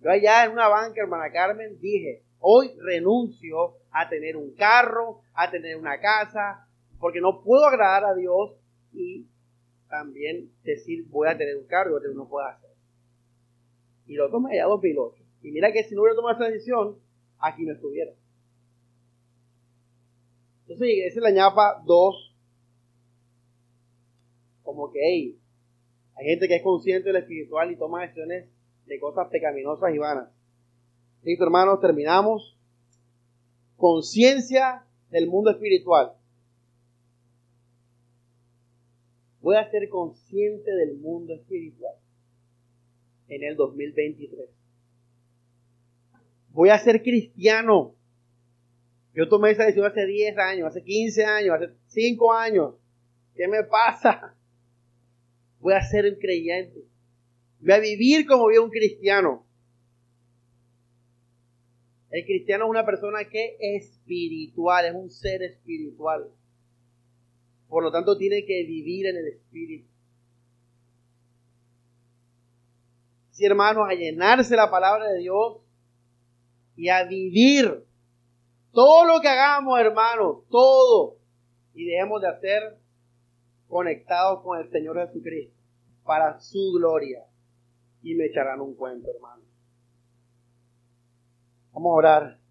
Yo allá en una banca, hermana Carmen, dije, hoy renuncio a tener un carro, a tener una casa, porque no puedo agradar a Dios y también decir voy a tener un carro y no puedo hacer y lo tomé ya 2008. Y mira que si no hubiera tomado esa decisión, aquí no estuviera. Entonces, esa es la ñapa 2. Como que hay gente que es consciente de lo espiritual y toma decisiones de cosas pecaminosas y vanas. Listo, hermanos, terminamos. Conciencia del mundo espiritual. Voy a ser consciente del mundo espiritual en el 2023. Voy a ser cristiano. Yo tomé esa decisión hace 10 años, hace 15 años, hace 5 años. ¿Qué me pasa? Voy a ser un creyente. Voy a vivir como vive un cristiano. El cristiano es una persona que es espiritual, es un ser espiritual. Por lo tanto, tiene que vivir en el espíritu. Sí, hermanos, a llenarse la palabra de Dios y a vivir todo lo que hagamos, hermanos, todo. Y dejemos de hacer conectados con el Señor Jesucristo para su gloria. Y me echarán un cuento, hermanos. Vamos a orar.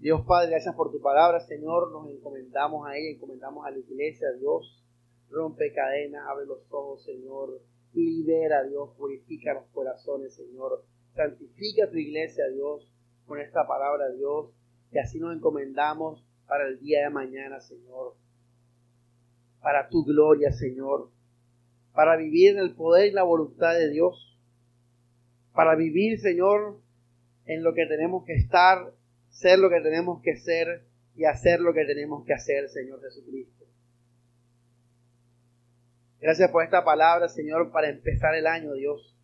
Dios Padre, gracias por tu palabra, Señor. Nos encomendamos a ella, encomendamos a la iglesia, Dios. Rompe cadenas, abre los ojos, Señor. Libera, Dios. Purifica los corazones, Señor. Santifica tu iglesia, Dios, con esta palabra, Dios. Y así nos encomendamos para el día de mañana, Señor. Para tu gloria, Señor. Para vivir en el poder y la voluntad de Dios. Para vivir, Señor, en lo que tenemos que estar, ser lo que tenemos que ser y hacer lo que tenemos que hacer, Señor Jesucristo. Gracias por esta palabra, Señor, para empezar el año, Dios.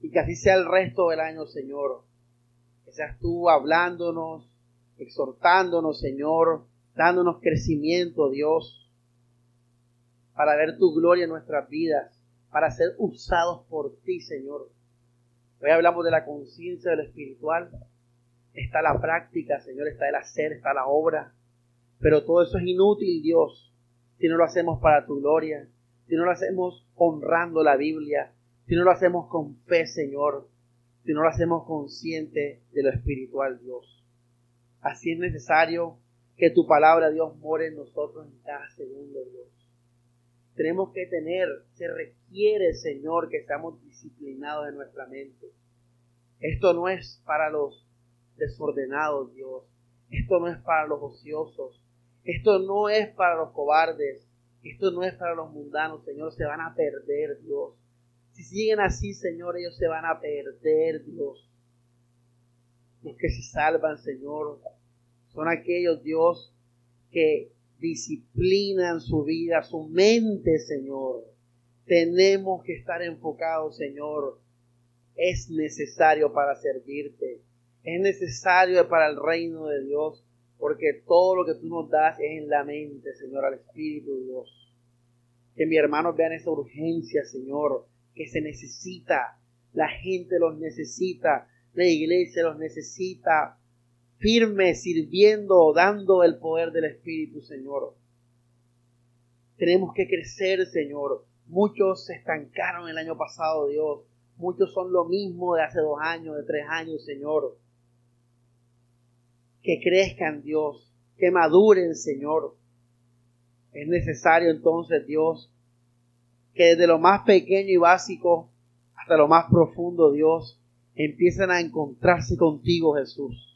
Y que así sea el resto del año, Señor. Que seas tú hablándonos, exhortándonos, Señor, dándonos crecimiento, Dios, para ver tu gloria en nuestras vidas, para ser usados por ti, Señor. Hoy hablamos de la conciencia de lo espiritual. Está la práctica, Señor, está el hacer, está la obra. Pero todo eso es inútil, Dios, si no lo hacemos para tu gloria, si no lo hacemos honrando la Biblia, si no lo hacemos con fe, Señor, si no lo hacemos consciente de lo espiritual, Dios. Así es necesario que tu palabra, Dios, more en nosotros en cada segundo, Dios. Tenemos que tener, se requiere, Señor, que seamos disciplinados en nuestra mente. Esto no es para los desordenados, Dios. Esto no es para los ociosos. Esto no es para los cobardes. Esto no es para los mundanos, Señor. Se van a perder, Dios. Si siguen así, Señor, ellos se van a perder, Dios. Los que se salvan, Señor, son aquellos, Dios, que disciplinan su vida, su mente, Señor. Tenemos que estar enfocados, Señor. Es necesario para servirte. Es necesario para el reino de Dios. Porque todo lo que tú nos das es en la mente, Señor, al Espíritu de Dios. Que mi hermanos vean esa urgencia, Señor, que se necesita. La gente los necesita. La iglesia los necesita firme, sirviendo, dando el poder del Espíritu, Señor. Tenemos que crecer, Señor. Muchos se estancaron el año pasado, Dios. Muchos son lo mismo de hace dos años, de tres años, Señor. Que crezcan, Dios. Que maduren, Señor. Es necesario entonces, Dios, que desde lo más pequeño y básico hasta lo más profundo, Dios, empiecen a encontrarse contigo, Jesús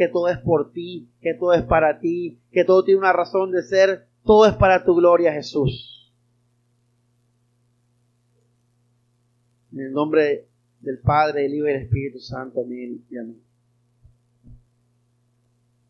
que todo es por ti, que todo es para ti, que todo tiene una razón de ser, todo es para tu gloria, Jesús. En el nombre del Padre, del Hijo y del Espíritu Santo. Amén y amén.